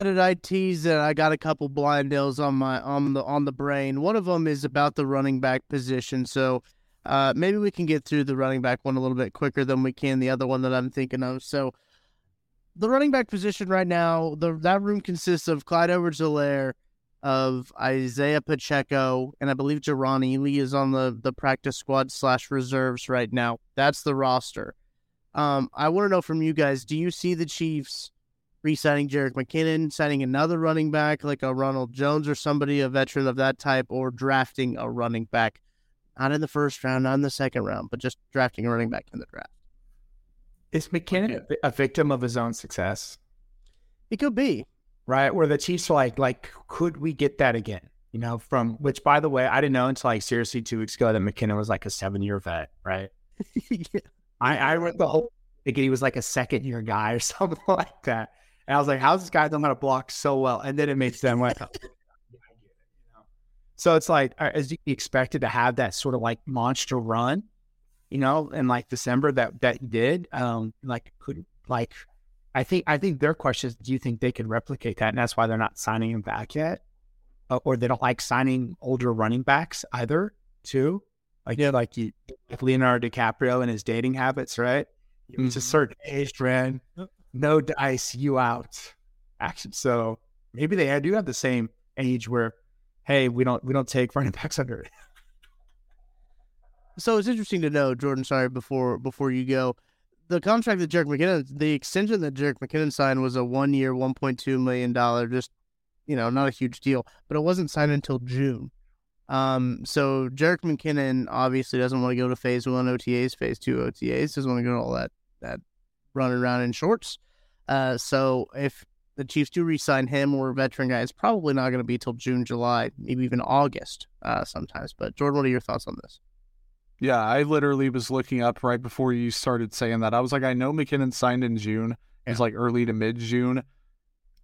Did I tease that I got a couple blind nils on my on the on the brain? One of them is about the running back position. So uh, maybe we can get through the running back one a little bit quicker than we can the other one that I'm thinking of. So the running back position right now, the that room consists of Clyde Edwards-Helaire, of Isaiah Pacheco, and I believe Jerrion Ealy is on the the practice squad slash reserves right now. That's the roster. Um, I want to know from you guys: Do you see the Chiefs? Re-signing Jerick McKinnon, signing another running back like a Ronald Jones or somebody, a veteran of that type, or drafting a running back, not in the first round, not in the second round, but just drafting a running back in the draft. Is McKinnon a, a victim of his own success? It could be. right? Where the Chiefs are like, like, could we get that again? You know, from which, by the way, I didn't know until like seriously two weeks ago that McKinnon was like a seven year vet, right? yeah. I, I read the whole thinking he was like a second year guy or something like that. And I was like, how's this guy know how to block so well? And then it made sense. Like, so it's like, uh, as you expected to have that sort of like monster run, you know, in like December that that he did. Um, like could like, I think I think their question is, do you think they could replicate that? And that's why they're not signing him back yet, uh, or they don't like signing older running backs either. Too, like yeah, like you, like Leonardo DiCaprio and his dating habits, right? It's mm-hmm. a certain age, man. No dice, you out. Action. So maybe they do have the same age where, hey, we don't we don't take running backs under it. So it's interesting to know, Jordan. Sorry, before before you go, the contract that Jerick McKinnon, the extension that Jerick McKinnon signed was a one year, one point two million dollar, just you know, not a huge deal, but it wasn't signed until June. Um, so Jerick McKinnon obviously doesn't want to go to phase one OTAs, phase two OTAs, doesn't want to go to all that that running around in shorts. Uh, so if the Chiefs do re-sign him or a veteran guy, it's probably not going to be till June, July, maybe even August uh, sometimes. But Jordan, what are your thoughts on this? Yeah, I literally was looking up right before you started saying that. I was like, I know McKinnon signed in June. It's like early to mid June.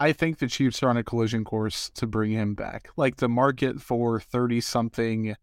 I think the Chiefs are on a collision course to bring him back. Like the market for 30 something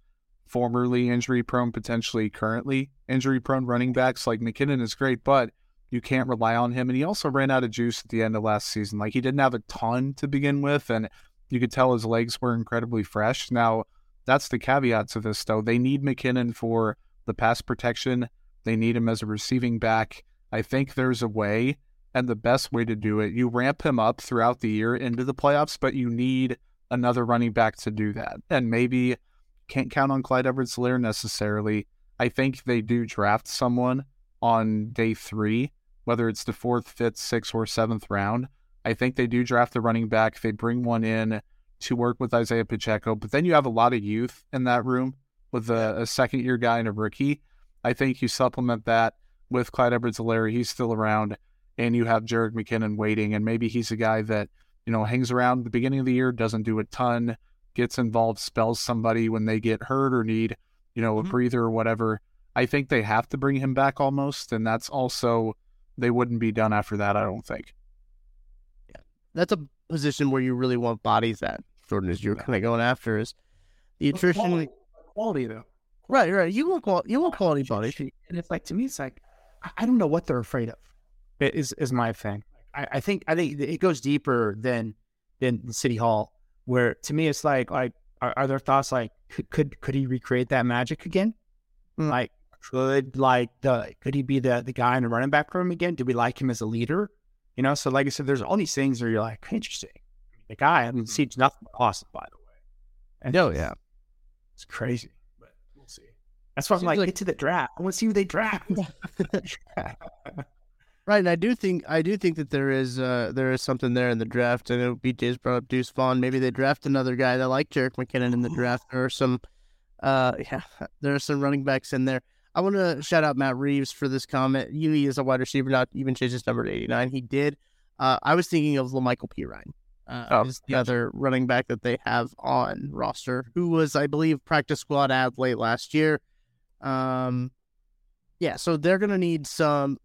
formerly injury prone, potentially currently injury prone running backs like McKinnon is great, but you can't rely on him. And he also ran out of juice at the end of last season. Like he didn't have a ton to begin with, and you could tell his legs were incredibly fresh. Now, that's the caveat to this, though. They need McKinnon for the pass protection, they need him as a receiving back. I think there's a way, and the best way to do it, you ramp him up throughout the year into the playoffs, but you need another running back to do that. And maybe can't count on Clyde Edwards Helaire necessarily. I think they do draft someone on day three, whether it's the fourth, fifth, sixth, or seventh round. I think they do draft the running back. They bring one in to work with Isaiah Pacheco, but then you have a lot of youth in that room with a, a second year guy and a rookie. I think you supplement that with Clyde Edwards Helaire. He's still around, and you have Jerick McKinnon waiting, and maybe he's a guy that, you know, hangs around at the beginning of the year, doesn't do a ton, gets involved, spells somebody when they get hurt or need, you know, a mm-hmm. breather or whatever. I think they have to bring him back almost, and that's also they wouldn't be done after that. I don't think. Yeah, that's a position where you really want bodies at Jordan, as you're kind of going after is the attrition quality, quality, though. Right, right. You want quality. You want quality bodies, and it's like to me, it's like I don't know what they're afraid of. It is is my thing. I, I think I think it goes deeper than than City Hall, where to me it's like like are, are there thoughts like could, could could he recreate that magic again? Mm. Like could like the could he be the the guy in the running back room again? Do we like him as a leader? You know, so like I said, there's all these things where you're like, interesting. The guy, I mean, seems nothing but awesome, by the way. And oh yeah, it's crazy, but we'll see. That's why I'm like, like, get to the draft. I want to see who they draft. right, and I do think I do think that there is uh, there is something there in the draft. I know BJ's brought up Deuce Vaughn. Maybe they draft another guy that like Jerick McKinnon in the draft. There are some, uh, yeah, there are some running backs in there. I want to shout out Matt Reeves for this comment. He is a wide receiver, not even changed his number to 89. He did. Uh, I was thinking of La'Mical Perine uh, oh, is the other running back that they have on roster, who was, I believe, practice squad ad late last year. Um, yeah, so they're gonna need some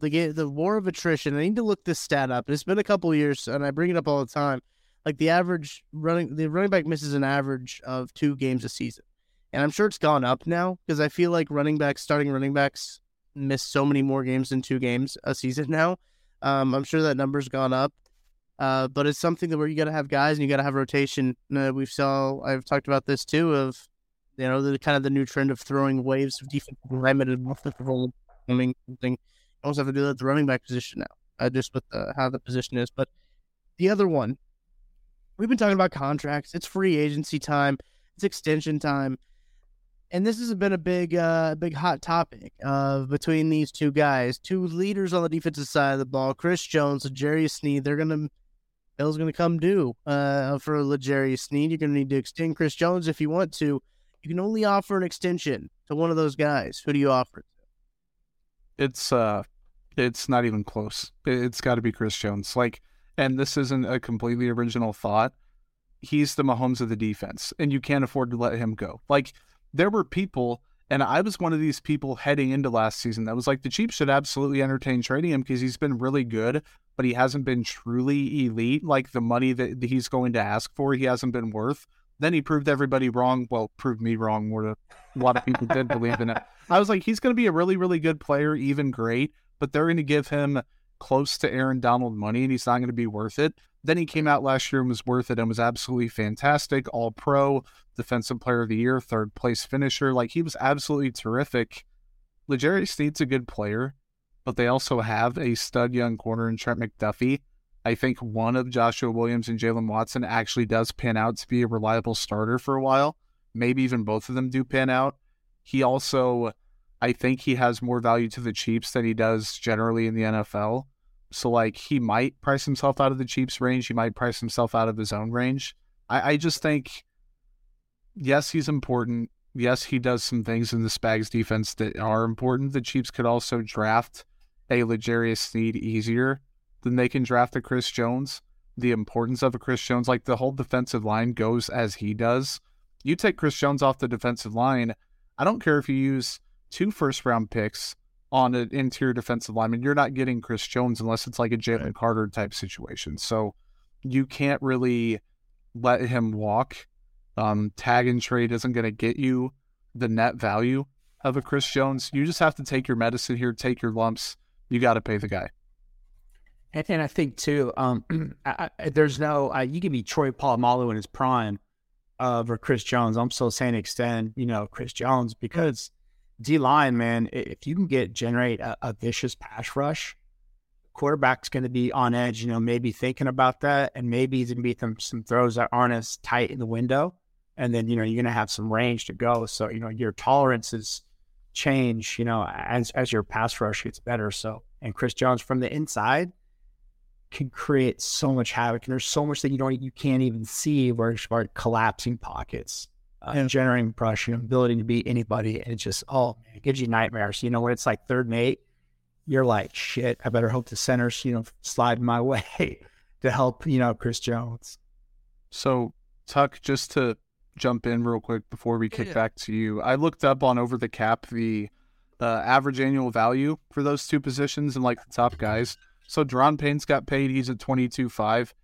the the war of attrition. I need to look this stat up. It's been a couple years, and I bring it up all the time. Like the average running, the running back misses an average of two games a season, and I'm sure it's gone up now because I feel like running backs, starting running backs, miss so many more games than two games a season now. Um, I'm sure that number's gone up. Uh, but it's something that where you got to have guys and you got to have rotation. Uh, we've saw I've talked about this too of you know the kind of the new trend of throwing waves of defensive alignment and offensive. I mean, thing. You also have to do that at the running back position now, uh, just with the, how the position is. But the other one, we've been talking about contracts. It's free agency time. It's extension time. And this has been a big, uh, big hot topic uh, between these two guys, two leaders on the defensive side of the ball, Chris Jones and Jerry Sneed. They're gonna Bill's going to come due uh, for L'Jarius Sneed. You're going to need to extend Chris Jones if you want to. You can only offer an extension to one of those guys. Who do you offer? It? It's uh, it's not even close. It's got to be Chris Jones. Like, and this isn't a completely original thought. He's the Mahomes of the defense, and you can't afford to let him go. Like, there were people And I was one of these people heading into last season that was like, the Chiefs should absolutely entertain trading him because he's been really good, but he hasn't been truly elite. Like the money that he's going to ask for, he hasn't been worth. Then he proved everybody wrong. Well, proved me wrong than a lot of people did believe in it. I was like, he's going to be a really, really good player, even great, but they're going to give him close to Aaron Donald money and he's not going to be worth it. Then he came out last year and was worth it and was absolutely fantastic. All pro, defensive player of the year, third place finisher. Like he was absolutely terrific. L'Jarius Sneed's a good player, but they also have a stud young corner in Trent McDuffie. I think one of Joshua Williams and Jaylen Watson actually does pan out to be a reliable starter for a while. Maybe even both of them do pan out. He also, I think he has more value to the Chiefs than he does generally in the NFL. So like he might price himself out of the Chiefs range. He might price himself out of his own range. I, I just think, yes, he's important. Yes, he does some things in the Spags defense that are important. The Chiefs could also draft a L'Jarius Sneed easier than they can draft a Chris Jones. The importance of a Chris Jones, like the whole defensive line goes as he does. You take Chris Jones off the defensive line. I don't care if you use two first round picks on an interior defensive lineman. You're not getting Chris Jones unless it's like a Jalen right. Carter type situation. So you can't really let him walk. Um, tag and trade isn't going to get you the net value of a Chris Jones. You just have to take your medicine here, take your lumps. You got to pay the guy. And, and I think too, um, I, I, there's no uh, you give me Troy Polamalu in his prime uh, for Chris Jones. I'm still saying extend, you know, Chris Jones because D line, man, if you can get generate a, a vicious pass rush, quarterback's going to be on edge. You know, maybe thinking about that, and maybe he's going to be some some throws that aren't as tight in the window, and then you know you're going to have some range to go. So you know your tolerances change. You know, as as your pass rush gets better. So and Chris Jones from the inside can create so much havoc, and there's so much that you don't you can't even see where you start collapsing pockets uh, yeah. generating pressure, ability to beat anybody. And it just, oh, man, it gives you nightmares. You know, when it's like third and eight, you're like, shit, I better hope the centers, you know, slide my way to help, you know, Chris Jones. So, Tuck, just to jump in real quick before we kick yeah. back to you, I looked up on Over the Cap the uh, average annual value for those two positions and like the top guys. So, Daron Payne's got paid. He's at 22 5.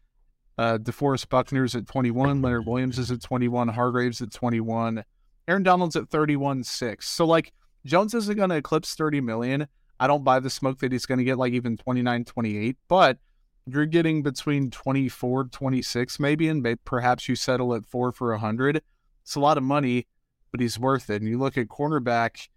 Uh, DeForest Buckner's at 21. Leonard Williams is at 21. Hargraves at 21. Aaron Donald's at 31 6. So, like, Jones isn't going to eclipse 30 million. I don't buy the smoke that he's going to get like even 29, 28, but you're getting between 24, 26 maybe, and perhaps you settle at four for 100. It's a lot of money, but he's worth it. And you look at cornerback,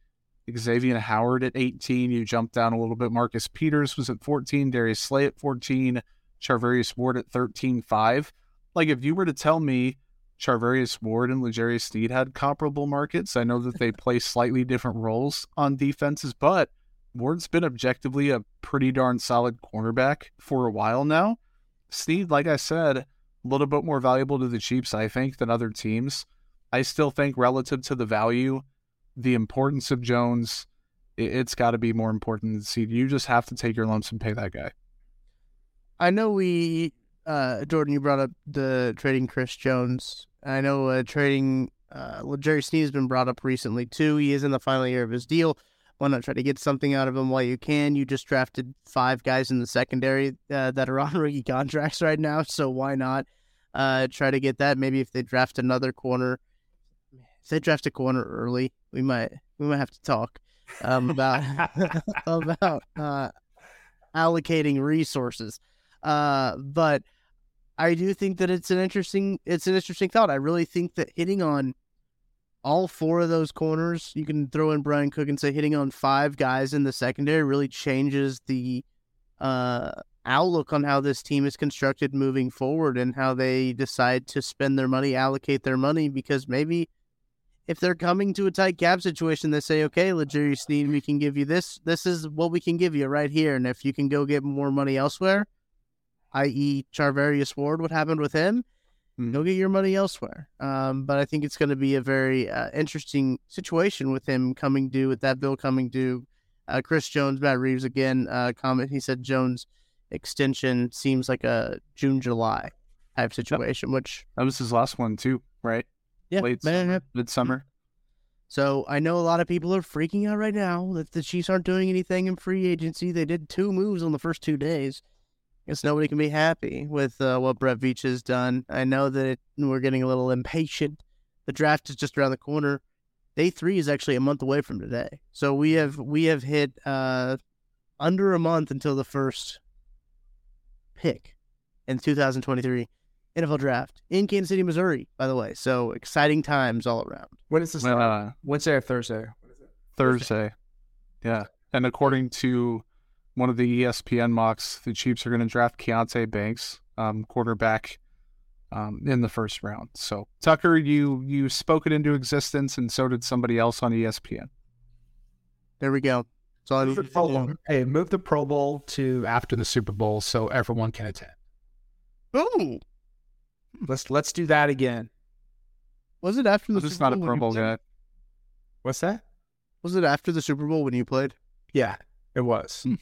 Xavier Howard at 18, you jump down a little bit. Marcus Peters was at 14, Darius Slay at 14. Charvarius Ward at 13.5. Like if you were to tell me Charvarius Ward and L'Jarius Sneed had comparable markets, I know that they play slightly different roles on defenses, but Ward's been objectively a pretty darn solid cornerback for a while now. Sneed, like I said, a little bit more valuable to the Chiefs, I think, than other teams. I still think relative to the value, the importance of Jones, it's got to be more important than Sneed. You just have to take your lumps and pay that guy. I know we, uh, Jordan, you brought up the trading Chris Jones. I know uh, trading uh, Jerry Sneed has been brought up recently too. He is in the final year of his deal. Why not try to get something out of him while you can? You just drafted five guys in the secondary uh, that are on rookie contracts right now, so why not uh, try to get that? Maybe if they draft another corner, if they draft a corner early, we might we might have to talk um, about about uh, allocating resources. Uh, but I do think that it's an interesting it's an interesting thought. I really think that hitting on all four of those corners, you can throw in Brian Cook and say hitting on five guys in the secondary really changes the uh, outlook on how this team is constructed moving forward and how they decide to spend their money, allocate their money, because maybe if they're coming to a tight cap situation, they say, okay, L'Jarius Sneed, we can give you this. This is what we can give you right here. And if you can go get more money elsewhere, i.e., Charvarius Ward, what happened with him, mm-hmm. go get your money elsewhere. Um, but I think it's going to be a very uh, interesting situation with him coming due, with that bill coming due. Uh, Chris Jones, Matt Reeves again, uh, comment. He said Jones extension seems like a June, July type situation, yep. which. That was his last one, too, right? Yeah. Late man, midsummer. So I know a lot of people are freaking out right now that the Chiefs aren't doing anything in free agency. They did two moves on the first two days. Guess nobody can be happy with uh, what Brett Veach has done. I know that it, we're getting a little impatient. The draft is just around the corner. Day three is actually a month away from today, so we have we have hit uh, under a month until the first pick in 2023 NFL draft in Kansas City, Missouri, by the way. So exciting times all around. When is this? Uh, Wednesday or Thursday? Thursday. Yeah. And according to one of the ESPN mocks, the Chiefs are going to draft Deonte Banks, um, quarterback, um, in the first round. So Tucker, you you spoke it into existence, and so did somebody else on ESPN. There we go. So all I need to. Hey, move the Pro Bowl to after the Super Bowl so everyone can attend. Ooh, Let's let's do that again. was it after the This is Super not a Bowl Pro Bowl guy. What's that? Was it after the Super Bowl when you played? Yeah, it was. Hmm.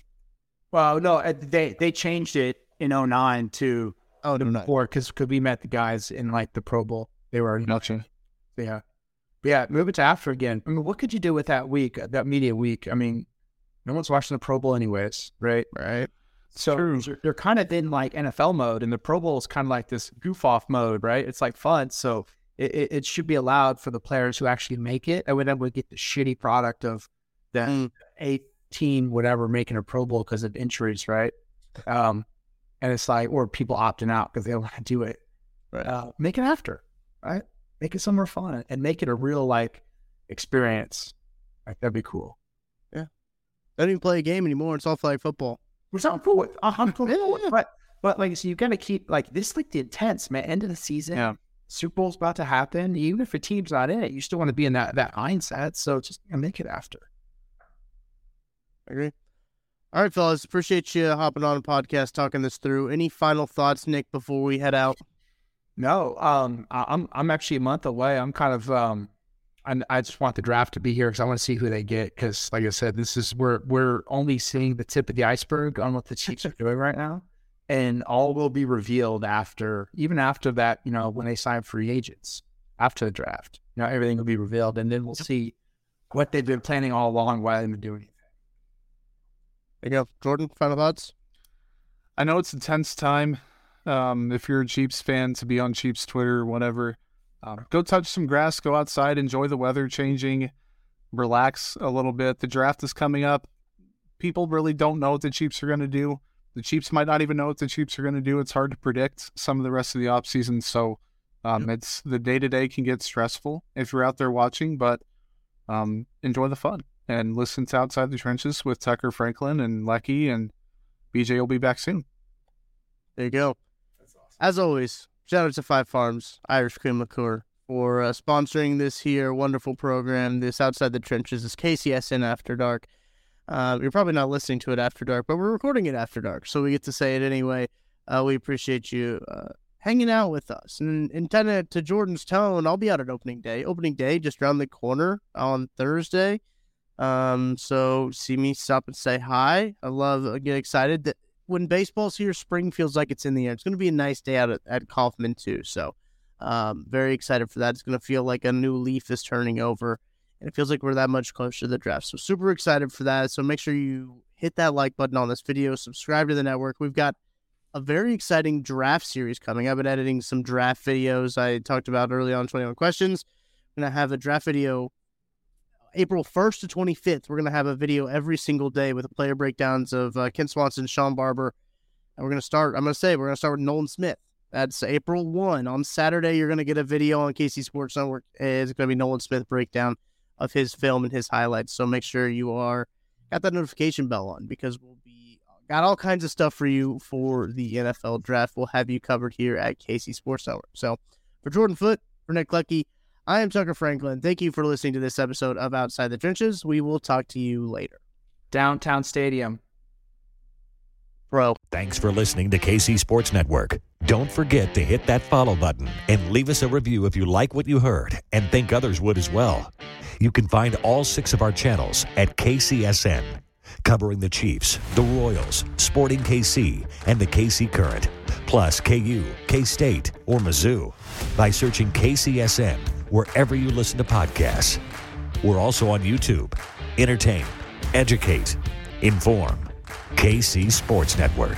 Well, no, uh, they they changed it in 09 to Oh no. before because we met the guys in like the Pro Bowl. They were Gotcha. Yeah. But yeah, move it to after again. I mean, what could you do with that week, uh, that media week? I mean, no one's watching the Pro Bowl anyways, right? Right. So True. they're, they're kind of in like NFL mode, and the Pro Bowl is kind of like this goof off mode, right? It's like fun. So it, it, it should be allowed for the players who actually make it. And then we get the shitty product of the Mm. eight team, whatever, making a Pro Bowl because of injuries, right? Um, and it's like, or people opting out because they don't want to do it. Right. Uh, make it after, right? Make it somewhere fun and make it a real like experience. Like that'd be cool. They don't even play a game anymore. It's all flag football. We're something cool with. Uh, I'm cool Yeah, with yeah. But but like so you gotta keep like this like the intense man. End of the season. Yeah. Super Bowl's about to happen. Even if a team's not in it, you still want to be in that that mindset. So just make it after. I agree. All right, fellas. Appreciate you hopping on the podcast, talking this through. Any final thoughts, Nick, before we head out? No, um, I- I'm I'm actually a month away. I'm kind of um, I I just want the draft to be here because I want to see who they get. Because like I said, this is we're we're only seeing the tip of the iceberg on what the Chiefs are doing right now, and all will be revealed after even after that. You know, when they sign free agents after the draft, you know, everything will be revealed, and then we'll see what they've been planning all along while they've been doing it. There you go. Jordan, final thoughts? I know it's a tense time. Um, if you're a Chiefs fan, to be on Chiefs Twitter or whatever, um, go touch some grass, go outside, enjoy the weather changing, relax a little bit. The draft is coming up. People really don't know what the Chiefs are going to do. The Chiefs might not even know what the Chiefs are going to do. It's hard to predict some of the rest of the offseason. So um, it's the day to day can get stressful if you're out there watching, but um, enjoy the fun and listen to Outside the Trenches with Tucker Franklin and Leckey, and BJ will be back soon. There you go. As always, shout out to Five Farms Irish Cream Liqueur for uh, sponsoring this here wonderful program. This Outside the Trenches is KCSN After Dark. Uh, you're probably not listening to it after dark, but we're recording it after dark, so we get to say it anyway. Uh, we appreciate you uh, hanging out with us. And, and kind of to Jordan's tone, I'll be out at opening day. Opening day just around the corner on Thursday. Um, so see me stop and say hi. I love, I get excited that when baseball's here, spring feels like it's in the air. It's going to be a nice day out at, at Kauffman too. So, um, very excited for that. It's going to feel like a new leaf is turning over, and it feels like we're that much closer to the draft. So, super excited for that. So, make sure you hit that like button on this video, subscribe to the network. We've got a very exciting draft series coming. I've been editing some draft videos I talked about early on 21 questions. Going to have a draft video April 1st to 25th. We're going to have a video every single day with player breakdowns of uh, Ken Swanson, Sean Barber. And we're going to start, I'm going to say, we're going to start with Nolan Smith. That's April 1. On Saturday, you're going to get a video on KC Sports Network. It's going to be Nolan Smith breakdown of his film and his highlights. So make sure you are got that notification bell on because we'll be got all kinds of stuff for you for the NFL draft. We'll have you covered here at KC Sports Network. So for Jordan Foote, for Nick Leckey, I am Tucker Franklin. Thank you for listening to this episode of Outside the Trenches. We will talk to you later. Downtown Stadium. Bro. Thanks for listening to KC Sports Network. Don't forget to hit that follow button and leave us a review if you like what you heard and think others would as well. You can find all six of our channels at KCSN, covering the Chiefs, the Royals, Sporting KC, and the KC Current, plus KU, K State, or Mizzou by searching KCSN wherever you listen to podcasts. We're also on YouTube. Entertain, educate, inform. KC Sports Network.